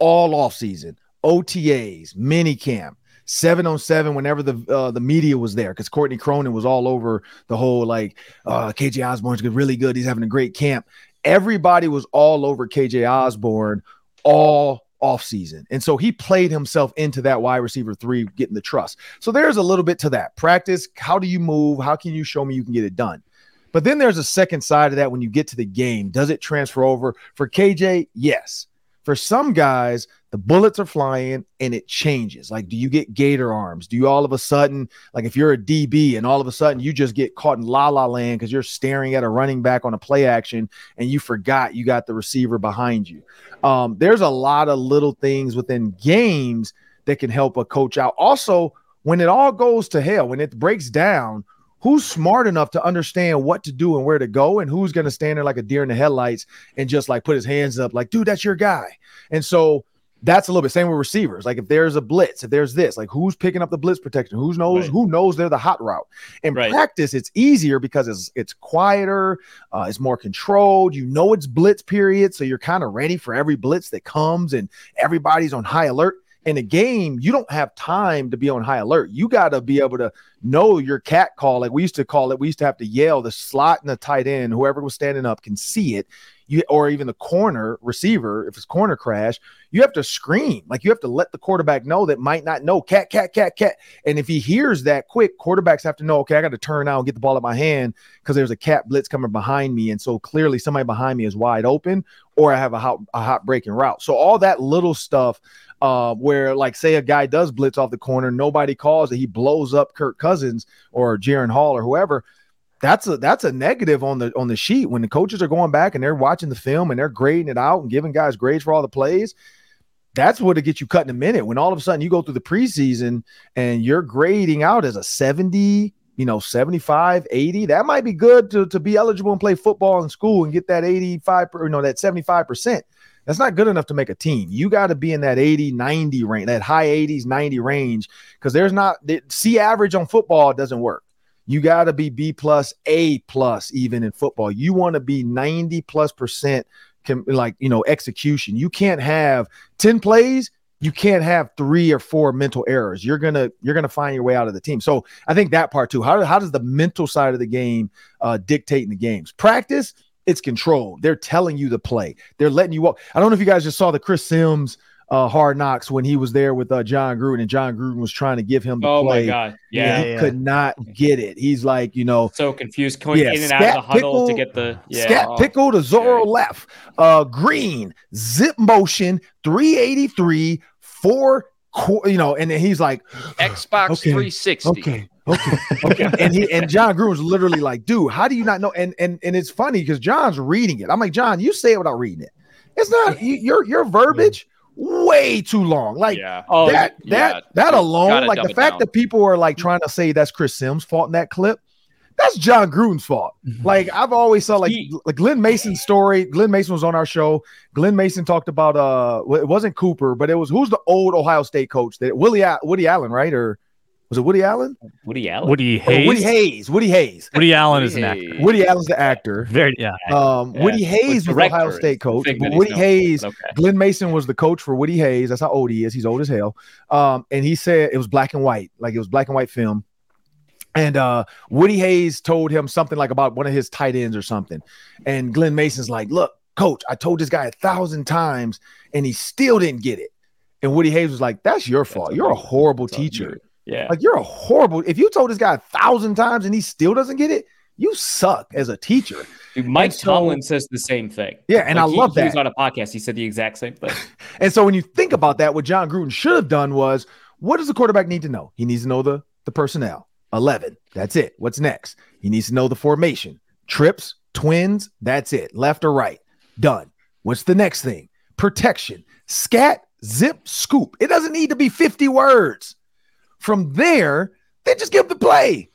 all off season. OTAs, mini camp, seven on seven whenever the uh, the media was there because Courtney Cronin was all over the whole like uh, KJ Osborn's really good. He's having a great camp. Everybody was all over KJ Osborn all off season, and so he played himself into that wide receiver three, getting the trust. So there's a little bit to that practice. How do you move? How can you show me you can get it done? But then there's a second side of that when you get to the game. Does it transfer over? For KJ, yes. For some guys, the bullets are flying and it changes. Like, do you get gator arms? Do you all of a sudden, like if you're a DB and all of a sudden you just get caught in la la land because you're staring at a running back on a play action and you forgot you got the receiver behind you? Um, there's a lot of little things within games that can help a coach out. Also, when it all goes to hell, when it breaks down, who's smart enough to understand what to do and where to go and who's going to stand there like a deer in the headlights and just like put his hands up like dude that's your guy. And so that's a little bit same with receivers. Like if there's a blitz if there's this like who's picking up the blitz protection? Who knows Right. who knows they're the hot route? In Right. practice it's easier because it's it's quieter uh, it's more controlled. You know it's blitz period so you're kind of ready for every blitz that comes and everybody's on high alert in a game you don't have time to be on high alert. You got to be able to know your cat call like we used to call it. We used to have to yell the slot and the tight end whoever was standing up can see it you or even the corner receiver if it's corner crash you have to scream. Like you have to let the quarterback know that might not know. Cat cat cat cat. And if he hears that quick quarterbacks have to know okay i got to turn out and get the ball at my hand because there's a cat blitz coming behind me. And so clearly somebody behind me is wide open or i have a hot a hot breaking route. So all that little stuff uh, where like say a guy does blitz off the corner, nobody calls it, he blows up Kirk Cousins or Jaren Hall or whoever. That's a that's a negative on the on the sheet when the coaches are going back and they're watching the film and they're grading it out and giving guys grades for all the plays. That's what it gets you cut in a minute. When all of a sudden you go through the preseason and you're grading out as a 70, you know, 75, 80, that might be good to, to be eligible and play football in school and get that 85, per- you know, that 75%. That's not good enough to make a team. You got to be in that 80, 90 range, that high 80s, 90 range, because there's not the C average on football doesn't work. You got to be B plus, A plus, even in football. You want to be 90 plus percent, com- like, you know, execution. You can't have 10 plays. You can't have three or four mental errors. You're gonna you're gonna find your way out of the team. So I think that part too. How, how does the mental side of the game uh, dictate in the games? Practice, it's controlled. They're telling you to play. They're letting you walk. I don't know if you guys just saw the Chris Simms uh, hard knocks when he was there with uh, Jon Gruden, and Jon Gruden was trying to give him the Oh play. my god. and Yeah. he Yeah. could not get it. He's like, you know, So confused going Yeah, in and out of scat the huddle to get the yeah. Scat oh. pickle to Zorro scary. left. Uh, green zip motion 383 four. qu- You know, and then he's like, Xbox Okay, 360. okay, okay, okay. and he and Jon Gruden's literally like, dude, how do you not know? And and and it's funny because Jon's reading it. I'm like, Jon, you say it without reading it. It's not you, your your verbiage way too long. Like yeah. Oh, that yeah, that that alone, like the fact down. that people are like trying to say that's Chris Simms' fault in that clip, that's Jon Gruden's fault. Like I've always saw like He- like Glenn Mason's story. Glenn Mason was on our show. Glenn Mason talked about uh it wasn't Cooper, but it was who's the old Ohio State coach that Willie A- Woody Allen, right? Or was it Woody Allen? Woody Allen. Woody Oh, Hayes. Woody Hayes. Woody Hayes. Woody Allen is an actor. Woody Allen's the actor. Very yeah. Um, Yeah. Woody Hayes was Director Ohio is State the coach, but Woody Hayes. Okay. Glenn Mason was the coach for Woody Hayes. That's how old he is. He's old as hell. Um, and he said it was black and white, like it was black and white film. And uh, Woody Hayes told him something like about one of his tight ends or something. And Glenn Mason's like, "Look, coach, I told this guy a thousand times, and he still didn't get it." And Woody Hayes was like, "That's your fault. on You're a horrible That's on teacher. Yeah. Like you're a horrible. If you told this guy a thousand times and he still doesn't get it, you suck as a teacher." Dude, Mike so- Tomlin says the same thing. Yeah, and Like, I he- love He was that. on a podcast. He said the exact same thing. And so when you think about that, what Jon Gruden should have done was, what does the quarterback need to know? He needs to know the the personnel. Eleven. That's it. What's next? He needs to know the formation. Trips, twins. That's it. Left or right. Done. What's the next thing? Protection. Scat, zip, scoop. It doesn't need to be fifty words. From there, then just give the play.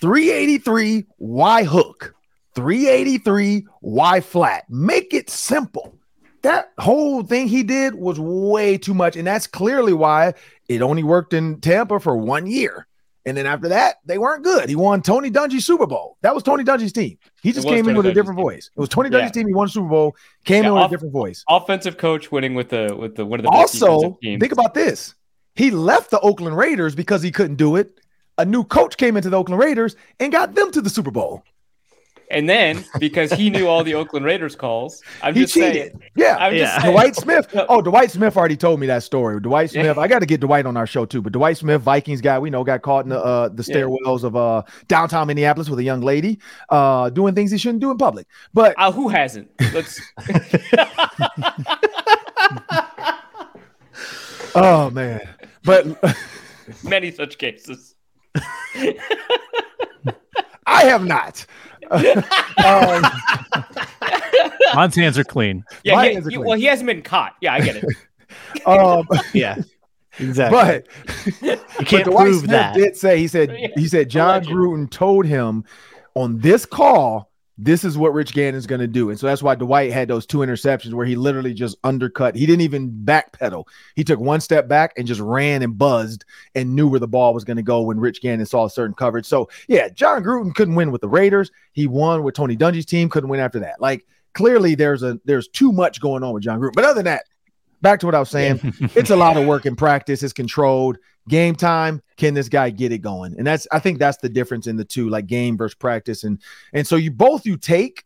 383 Y hook, 383 Y flat. Make it simple. That whole thing he did was way too much. And that's clearly why it only worked in Tampa for one year. And then after that, they weren't good. He won Tony Dungy's Super Bowl. That was Tony Dungy's team. He just came in Tony with a different team. voice. It was Tony Yeah. Dungy's team. He won Super Bowl, came Yeah, in with off- a different voice. Offensive coach winning with the with the one of the best Also, think about this. He left the Oakland Raiders because he couldn't do it. A new coach came into the Oakland Raiders and got them to the Super Bowl. and then because he knew all the Oakland Raiders calls, I'm He just cheated. saying. Yeah. I'm Yeah. saying. Dwight Smith. Oh, Dwight Smith already told me that story. Dwight Yeah. Smith. I got to get Dwight on our show too. But Dwight Smith, Vikings guy, we know, got caught in the uh, the Yeah. stairwells of uh, downtown Minneapolis with a young lady, uh, doing things he shouldn't do in public. But Uh, who hasn't? Let's. oh man, but many such cases. I have not. um, Ron's hands are clean. Yeah, he- hands are clean. well, he hasn't been caught. Yeah, I get it. um, Yeah, exactly. but you can't Dwight prove Smith that. did say he said he said Jon alleged. Gruden told him on this call this is what Rich Gannon's going to do, and so that's why Dwight had those two interceptions where he literally just undercut. He didn't even backpedal. He took one step back and just ran and buzzed and knew where the ball was going to go when Rich Gannon saw a certain coverage. So yeah, Jon Gruden couldn't win with the Raiders. He won with Tony Dungy's team. Couldn't win after that. Like clearly, there's a there's too much going on with Jon Gruden. But other than that, back to what I was saying it's a lot of work in practice. It's controlled. Game time, can this guy get it going? And that's I think that's the difference in the two, like game versus practice. And and so you both you take,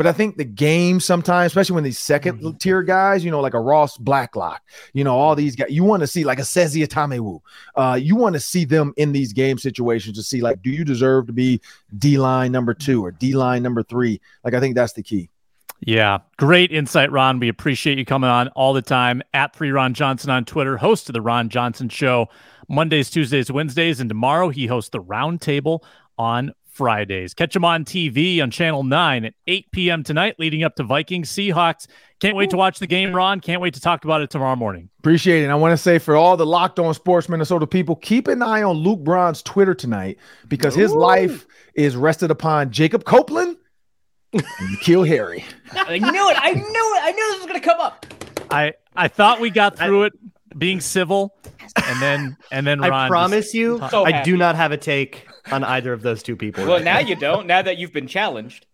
but I think the game sometimes, especially when these 2nd tier guys, you know, like a Ross Blacklock, you know, all these guys, you want to see like a Sezi Otomewo. Uh, you want to see them in these game situations to see like, do you deserve to be D line number two or D line number three? Like I think that's the key. Yeah, great insight, Ron. We appreciate you coming on all the time at Three Ron Johnson on Twitter, host of the Ron Johnson Show Mondays, Tuesdays, Wednesdays, and tomorrow he hosts the Roundtable on Fridays. Catch him on TV on Channel 9 at 8 p.m. tonight, leading up to Vikings Seahawks. Can't wait to watch the game, Ron. Can't wait to talk about it tomorrow morning. Appreciate it. And I want to say for all the locked on sports Minnesota people, keep an eye on Luke Braun's Twitter tonight because his life is rested upon Jacob Copeland and N'Keal Harry. I knew it. I knew it. I knew this was going to come up. I I thought we got through it being civil, and then and then Ron. I promise you, So I happy. do not have a take on either of those two people. Well, right now you don't. Now that you've been challenged.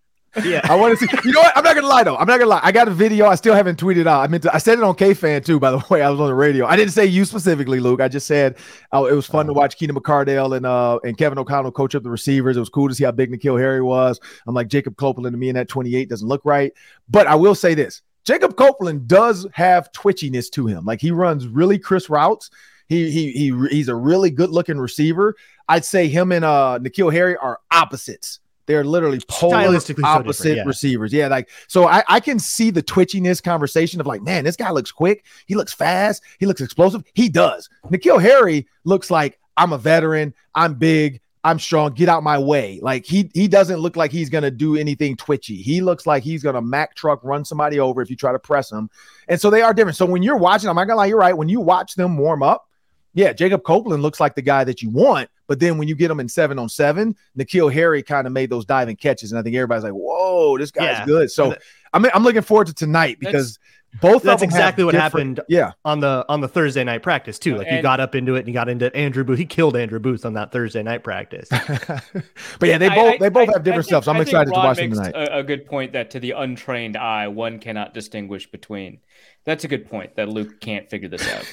yeah. I want to see. You know what? I'm not gonna lie though. I'm not gonna lie. I got a video. I still haven't tweeted out. I meant to. I said it on K Fan too. By the way, I was on the radio. I didn't say you specifically, Luke. I just said oh, it was fun to watch Keenan McCardell and uh and Kevin O'Connell coach up the receivers. It was cool to see how big N'Keal Harry was. I'm like Jacob Copeland to me in that 28 doesn't look right. But I will say this: Jacob Copeland does have twitchiness to him. Like he runs really crisp routes. He he he he's a really good looking receiver. I'd say him and uh N'Keal Harry are opposites. They're literally polar Stylistically so opposite yeah. receivers. Yeah, like so I, I can see the twitchiness conversation of like, man, this guy looks quick, he looks fast, he looks explosive. He does. N'Keal Harry looks like I'm a veteran, I'm big, I'm strong, get out my way. Like he he doesn't look like he's gonna do anything twitchy. He looks like he's gonna Mack truck run somebody over if you try to press him. And so they are different. So when you're watching, I'm not gonna lie, you're right. When you watch them warm up, yeah, Jacob Copeland looks like the guy that you want. But then when you get him in seven on seven, N'Keal Harry kind of made those diving catches. And I think everybody's like, whoa, this guy's Yeah. good. So I'm, I'm looking forward to tonight because both That's of them exactly what happened Yeah. on the on the Thursday night practice too. Like you got up into it and you got into Andrew Booth. He killed Andrew Booth on that Thursday night practice. but yeah, they I- both I- they both I- have different think- stuff. So I'm I think excited to watch them tonight. A, a good point that to the untrained eye, one cannot distinguish between. That's a good point that Luke can't figure this out.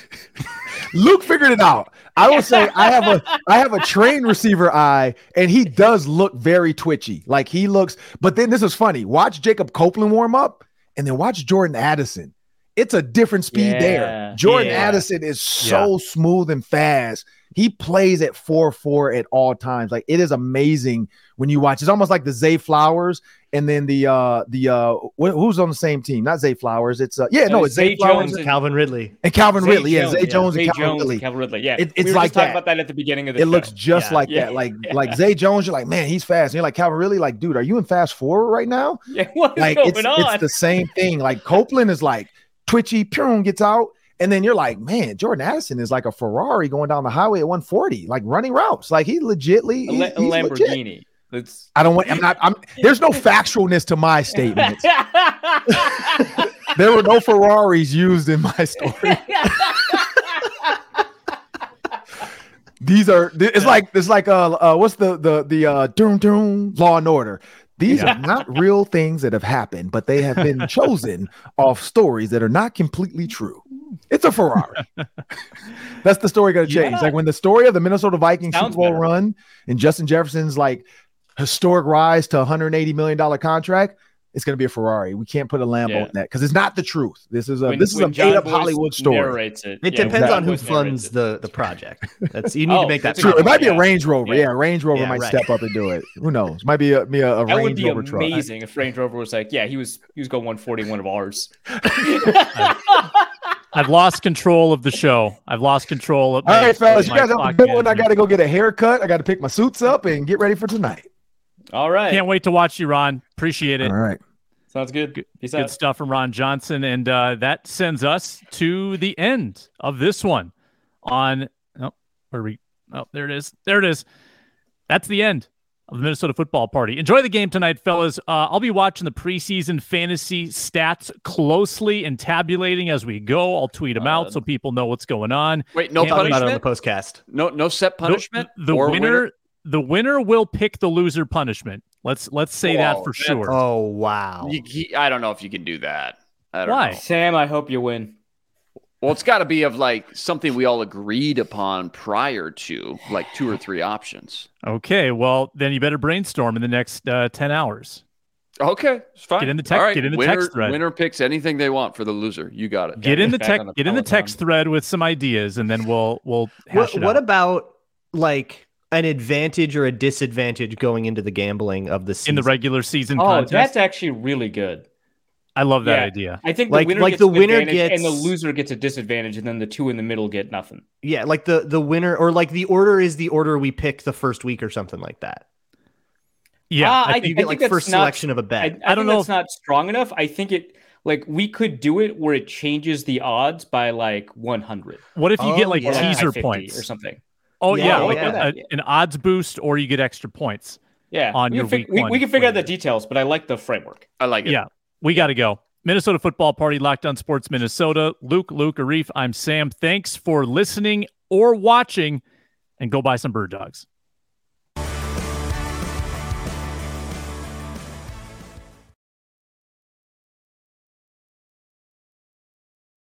Luke figured it out. I will say I have a I have a trained receiver eye, and he does look very twitchy. Like he looks, but then this is funny. Watch Jacob Copeland warm up, and then watch Jordan Addison. It's a different speed there. Jordan yeah. Addison is so smooth and fast. He plays at 4-4 at all times. Like it is amazing when you watch. It's almost like the Zay Flowers and then the uh the uh wh- who's on the same team? Not Zay Flowers. It's uh yeah, no, Uh, it's Zay, Zay Flowers Jones and- Calvin Ridley. and Calvin Zay Ridley. Yeah, Jones, Zay yeah. Jones Zay and Calvin Jones Ridley. Calvin Ridley. Yeah, It- we it's were like that. about that at the beginning of the it show. looks just Yeah. like Yeah. that. Like like Zay Jones, you're like, man, he's fast. And you're like, Calvin, really? Like, dude, are you in fast forward right now? Yeah, what is Like going it's on? it's the same thing. Like Copeland is like twitchy, Piron gets out, And then you're like, man, Jordan Addison is like a Ferrari going down the highway at 140, like running routes. Like he legitly A, he- La- a he's legit. Lamborghini. That's I don't want. I'm not. I'm. There's no factualness to my statements. there were no Ferraris used in my story. These are. It's like. It's like. Uh. uh what's the the the uh? Doom doom. Law and Order. These are not real things that have happened, but they have been chosen off stories that are not completely true. It's a Ferrari. That's the story going to change. Yeah. Like when the story of the Minnesota Vikings Sounds Super Bowl better. run and Justin Jefferson's like historic rise to 180 million dollar contract, it's going to be a Ferrari. We can't put a Lambo Yeah. in that because it's not the truth. This is a when- this is a John made up Boyce Hollywood story. It. It Yeah, depends on who funds the the project. That's you need Oh, to make that. True, it might be a Range Rover. Yeah. Yeah, Range Rover Yeah, might right. step up and do it. Who knows? Might be a me a, a That would Range be Rover truck. amazing if Range Rover was like, yeah, he was he was going 141 of ours. I've lost control of the show. I've lost control of All right, fellas, you my guys have a good one. I got to go get a haircut. I got to pick my suits up and get ready for tonight. All right, Can't wait to watch you, Ron. Appreciate it. All right. sounds good. Peace Good out. stuff from Ron Johnson. And uh, that sends us to the end of this one on, oh, where are we? Oh, there it is. There it is. That's the end of the Minnesota football party. Enjoy the game tonight, fellas. Uh, I'll be watching the preseason fantasy stats closely and tabulating as we go. I'll tweet them out so people know what's going on. Wait, no Can't Talk on the punishment. postcast. No, no set The- punishment. The, or winner, the winner will pick the loser punishment. Let's let's say that for that's- sure. Oh wow. You, he- I don't know if you can do that. I don't Why? know. Sam, I hope you win. Well, it's got to be of like something we all agreed upon prior to, like two or three options. Okay, well then you better brainstorm in the next uh, ten hours. Okay, it's fine. Get in the text- All right, get in the winner, text thread. Winner picks anything they want for the loser. You got it. Get in the back tech, on the get in the text thread with some ideas, and then we'll we'll hash What, it what out. about like an advantage or a disadvantage going into the gambling of the season? in the regular season Oh, contest. that's actually really good. I love that yeah. idea. I think Like- the winner like gets the an winner advantage and the loser gets a disadvantage, and then the two in the middle get nothing. yeah, like the the winner or like the order is the order we pick the first week or something like that. Yeah, Ah, I I think You get think like that's first not- selection of a bet. I, I, I don't don't know know that's not strong enough. I think it like we could do it where it changes the odds by like 100 what if you get Oh, like yeah. or like teaser 50 points or something. Oh Yeah, yeah, like yeah. a- a- an odds boost, or you get extra points. Yeah, On we your fig- week we, we can figure out the details, but I like the framework. I like it. Yeah, we got to go. Minnesota Football Party, Locked On Sports Minnesota. Luke, Luke, Arif. I'm Sam. Thanks for listening or watching, and go buy some bird dogs.